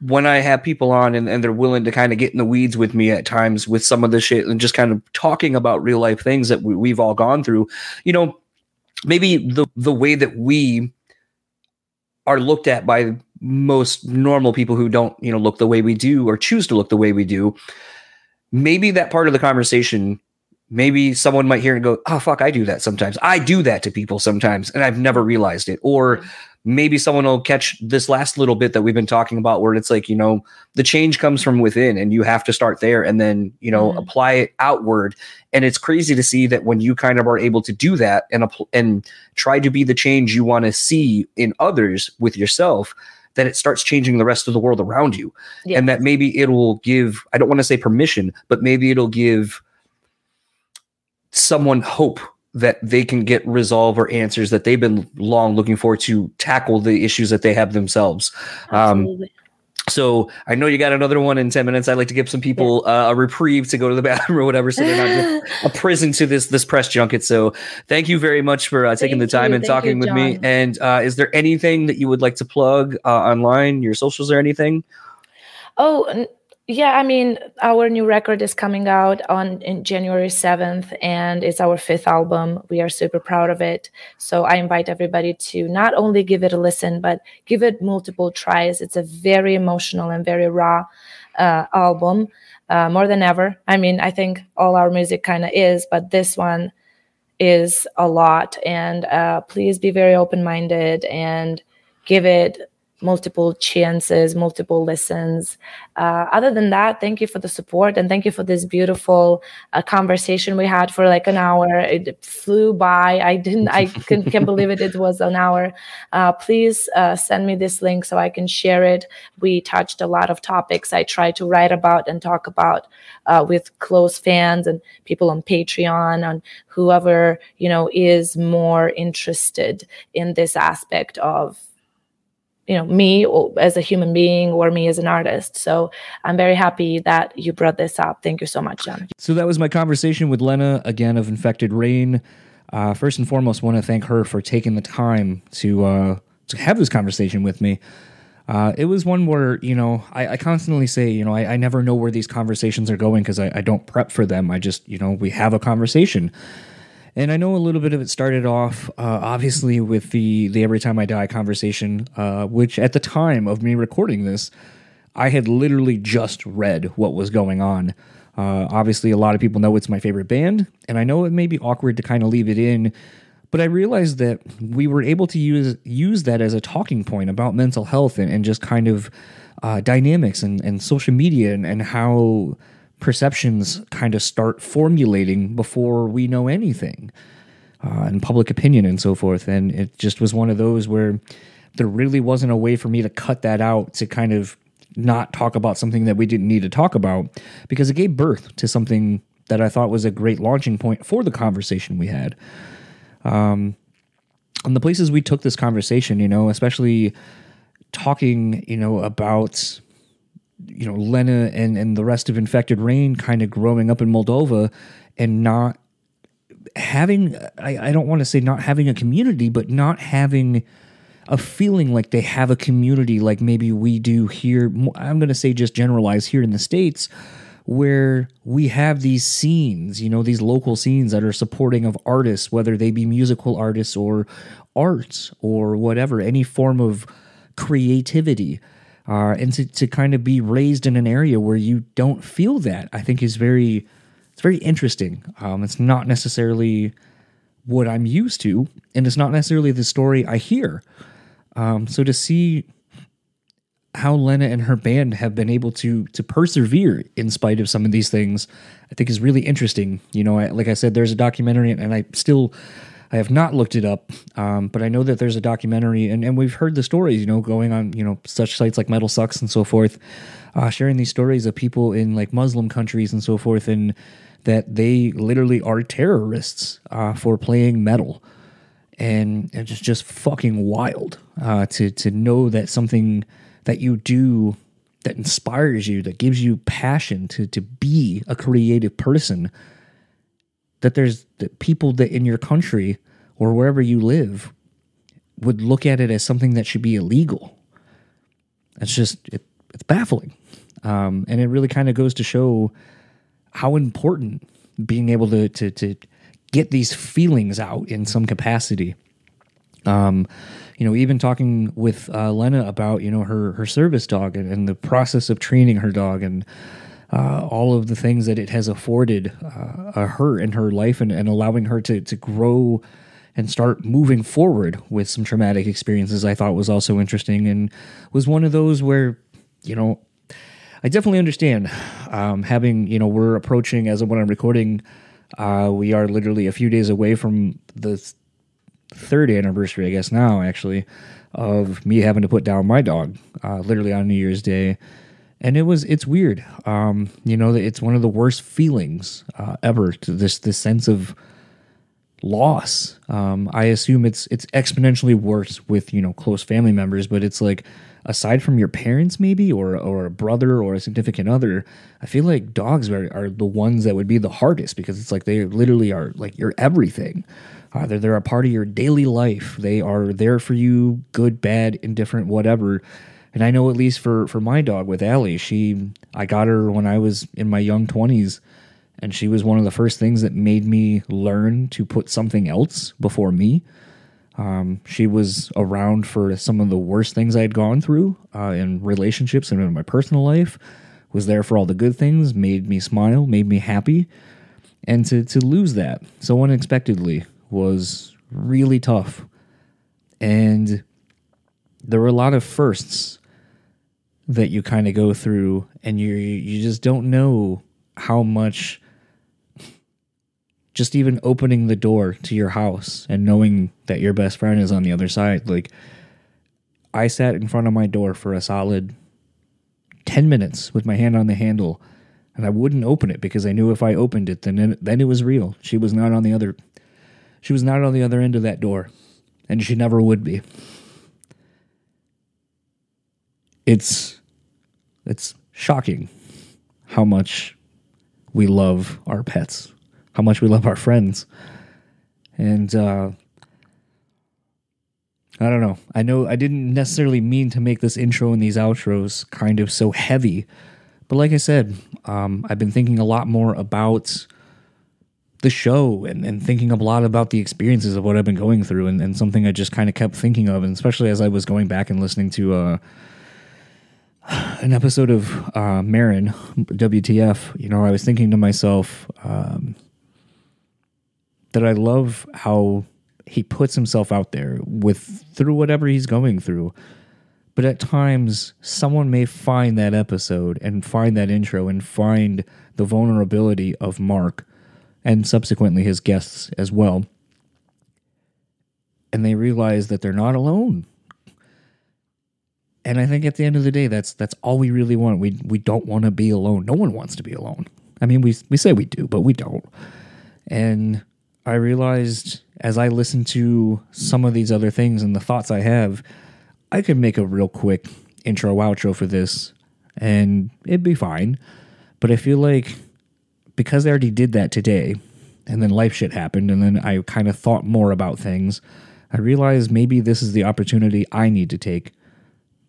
when I have people on and, and they're willing to kind of get in the weeds with me at times with some of the shit and just kind of talking about real life things that we, we've all gone through, you know, maybe the the way that we are looked at by most normal people who don't, you know, look the way we do or choose to look the way we do, maybe that part of the conversation maybe someone might hear and go, "Oh fuck, I do that sometimes. I do that to people sometimes and I've never realized it." Or maybe someone will catch this last little bit that we've been talking about where it's like, you know, the change comes from within and you have to start there and then, you know, mm-hmm. apply it outward. And it's crazy to see that when you kind of are able to do that and and try to be the change you want to see in others with yourself, that it starts changing the rest of the world around you. And that maybe it'll give, I don't want to say permission, but maybe it'll give someone hope that they can get resolve or answers that they've been long looking for to tackle the issues that they have themselves. Um, so I know you got another one in 10 minutes. I'd like to give some people uh, a reprieve to go to the bathroom or whatever. So they're not a prison to this, this press junket. So thank you very much for uh, taking thank the time you. and talking you, with me. And uh, is there anything that you would like to plug uh, online, your socials or anything? Oh, yeah, I mean, our new record is coming out on January 7th and it's our fifth album. We are super proud of it. So I invite everybody to not only give it a listen, but give it multiple tries. It's a very emotional and very raw uh, album, uh, more than ever. I mean, I think all our music kind of is, but this one is a lot. And uh, please be very open minded and give it multiple chances, multiple listens. Uh, other than that, thank you for the support and thank you for this beautiful uh, conversation we had for like an hour. It flew by. I didn't, I can, can't believe it. It was an hour. Uh, please uh, send me this link so I can share it. We touched a lot of topics I try to write about and talk about uh, with close fans and people on Patreon, on whoever, you know, is more interested in this aspect of you know me as a human being or me as an artist. So i'm very happy that you brought this up. Thank you so much john. So that was my conversation with lena again of infected rain. Uh, first and foremost want to thank her for taking the time to uh, to have this conversation with me. Uh, it was one where you know I, I constantly say you know I, I, never know where these conversations are going because I, I don't prep for them. I just you know we have a conversation and I know a little bit of it started off, uh, obviously, with the the Every Time I Die conversation, uh, which at the time of me recording this, I had literally just read what was going on. Uh, obviously, a lot of people know it's my favorite band, and I know it may be awkward to kind of leave it in, but I realized that we were able to use use that as a talking point about mental health and, and just kind of uh, dynamics and, and social media and, and how perceptions kind of start formulating before we know anything uh, and public opinion and so forth. And it just was one of those where there really wasn't a way for me to cut that out to kind of not talk about something that we didn't need to talk about because it gave birth to something that I thought was a great launching point for the conversation we had. Um, and the places we took this conversation, you know, especially talking, you know, about you know Lena and and the rest of Infected Rain kind of growing up in Moldova and not having I, I don't want to say not having a community, but not having a feeling like they have a community like maybe we do here. I'm going to say just generalize here in the states where we have these scenes, you know, these local scenes that are supporting of artists, whether they be musical artists or arts or whatever, any form of creativity uh, and to, to kind of be raised in an area where you don't feel that i think is very it's very interesting um, it's not necessarily what i'm used to and it's not necessarily the story i hear um, so to see how Lena and her band have been able to to persevere in spite of some of these things, I think is really interesting. You know, I, like I said, there's a documentary, and I still I have not looked it up, um, but I know that there's a documentary, and, and we've heard the stories, you know, going on, you know, such sites like Metal Sucks and so forth, uh, sharing these stories of people in like Muslim countries and so forth, and that they literally are terrorists uh, for playing metal. And it's just, fucking wild uh, to, to know that something that you do that inspires you, that gives you passion to, to be a creative person that there's that people that in your country or wherever you live would look at it as something that should be illegal. It's just it, it's baffling. Um, and it really kind of goes to show how important being able to, to, to get these feelings out in some capacity. Um, you know, even talking with uh, Lena about you know her her service dog and, and the process of training her dog and uh, all of the things that it has afforded uh, her in her life and, and allowing her to to grow and start moving forward with some traumatic experiences I thought was also interesting and was one of those where you know I definitely understand um, having you know we're approaching as of when I'm recording uh, we are literally a few days away from the third anniversary I guess now actually of me having to put down my dog uh, literally on New Year's Day and it was it's weird um, you know it's one of the worst feelings uh, ever to this this sense of loss. Um, I assume it's it's exponentially worse with you know close family members, but it's like aside from your parents maybe or or a brother or a significant other, I feel like dogs are, are the ones that would be the hardest because it's like they literally are like your everything. Uh, they're, they're a part of your daily life. They are there for you, good, bad, indifferent, whatever. And I know at least for for my dog with Allie, she I got her when I was in my young twenties and she was one of the first things that made me learn to put something else before me. Um, she was around for some of the worst things I had gone through uh, in relationships and in my personal life. Was there for all the good things, made me smile, made me happy, and to to lose that so unexpectedly was really tough. And there were a lot of firsts that you kind of go through, and you you just don't know how much just even opening the door to your house and knowing that your best friend is on the other side like i sat in front of my door for a solid 10 minutes with my hand on the handle and i wouldn't open it because i knew if i opened it then it, then it was real. She was not on the other she was not on the other end of that door and she never would be it's it's shocking how much we love our pets how much we love our friends. And uh, I don't know. I know I didn't necessarily mean to make this intro and these outros kind of so heavy. But like I said, um, I've been thinking a lot more about the show and, and thinking a lot about the experiences of what I've been going through and, and something I just kind of kept thinking of, and especially as I was going back and listening to uh, an episode of uh, Maron, WTF, you know, I was thinking to myself, um, that I love how he puts himself out there with through whatever he's going through. But at times, someone may find that episode and find that intro and find the vulnerability of Mark and subsequently his guests as well. And they realize that they're not alone. And I think at the end of the day, that's that's all we really want. We we don't want to be alone. No one wants to be alone. I mean, we we say we do, but we don't. And I realized as I listened to some of these other things and the thoughts I have, I could make a real quick intro outro for this and it'd be fine. But I feel like because I already did that today and then life shit happened and then I kind of thought more about things, I realized maybe this is the opportunity I need to take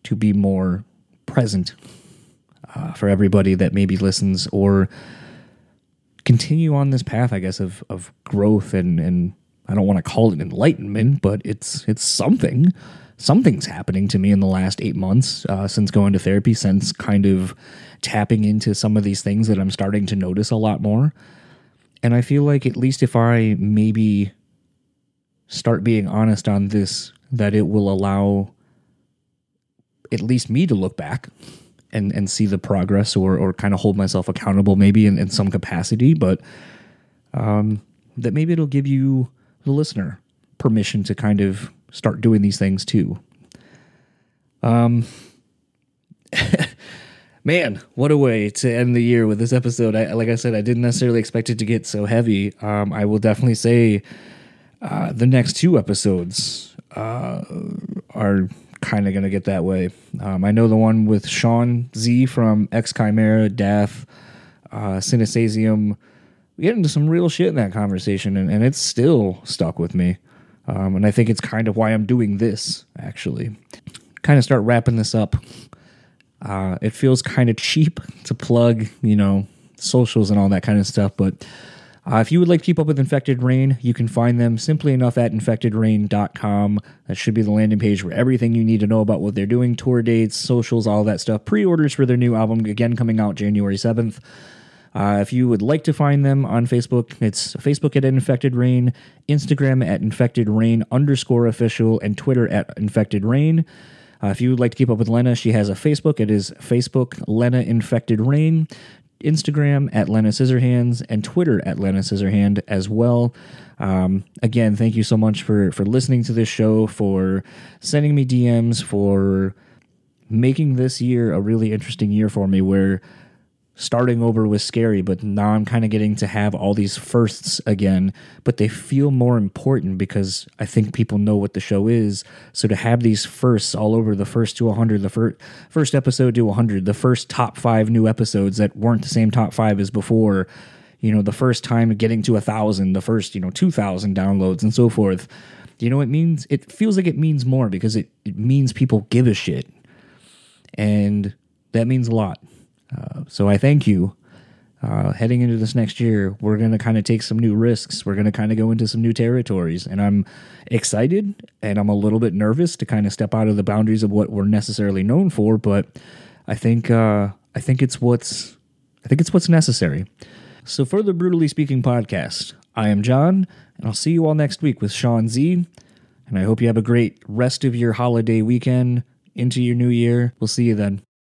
to be more present uh, for everybody that maybe listens or continue on this path, I guess, of of growth and and I don't want to call it enlightenment, but it's it's something. Something's happening to me in the last eight months uh, since going to therapy, since kind of tapping into some of these things that I'm starting to notice a lot more. And I feel like at least if I maybe start being honest on this, that it will allow at least me to look back and and see the progress or or kind of hold myself accountable maybe in, in some capacity but um that maybe it'll give you the listener permission to kind of start doing these things too. Um man what a way to end the year with this episode. I, like i said i didn't necessarily expect it to get so heavy. Um i will definitely say uh the next two episodes uh are kind of going to get that way. Um, I know the one with Sean Z from X Chimaira, Death, uh. We get into some real shit in that conversation, and, and it's still stuck with me. Um, and I think it's kind of why I'm doing this, actually. Kind of start wrapping this up. Uh, it feels kind of cheap to plug, you know, socials and all that kind of stuff. But uh, if you would like to keep up with Infected Rain, you can find them simply enough at infectedrain.com. That should be the landing page for everything you need to know about what they're doing tour dates, socials, all that stuff. Pre orders for their new album, again, coming out January 7th. Uh, if you would like to find them on Facebook, it's Facebook at Infected Rain, Instagram at Infected Rain underscore official, and Twitter at Infected Rain. Uh, if you would like to keep up with Lena, she has a Facebook. It is Facebook Lena Infected Rain, Instagram at Lena Scissorhands, and Twitter at Lena Scissorhand as well. Um, again, thank you so much for for listening to this show, for sending me DMs, for making this year a really interesting year for me where starting over was scary, but now I'm kind of getting to have all these firsts again, but they feel more important because I think people know what the show is. So to have these firsts all over the first to 100, the first first episode to 100, the first top 5 new episodes that weren't the same top 5 as before, you know, the first time getting to a 1000, the first, you know, 2000 downloads and so forth. You know, it means it feels like it means more because it, it means people give a shit. And that means a lot. Uh, so I thank you. Uh, heading into this next year, we're going to kind of take some new risks. We're going to kind of go into some new territories. And I'm excited and I'm a little bit nervous to kind of step out of the boundaries of what we're necessarily known for. But I think, uh, I think it's what's, I think it's what's necessary. So for the Brutally Speaking podcast, I am John, and I'll see you all next week with Sean Z. And I hope you have a great rest of your holiday weekend into your new year. We'll see you then.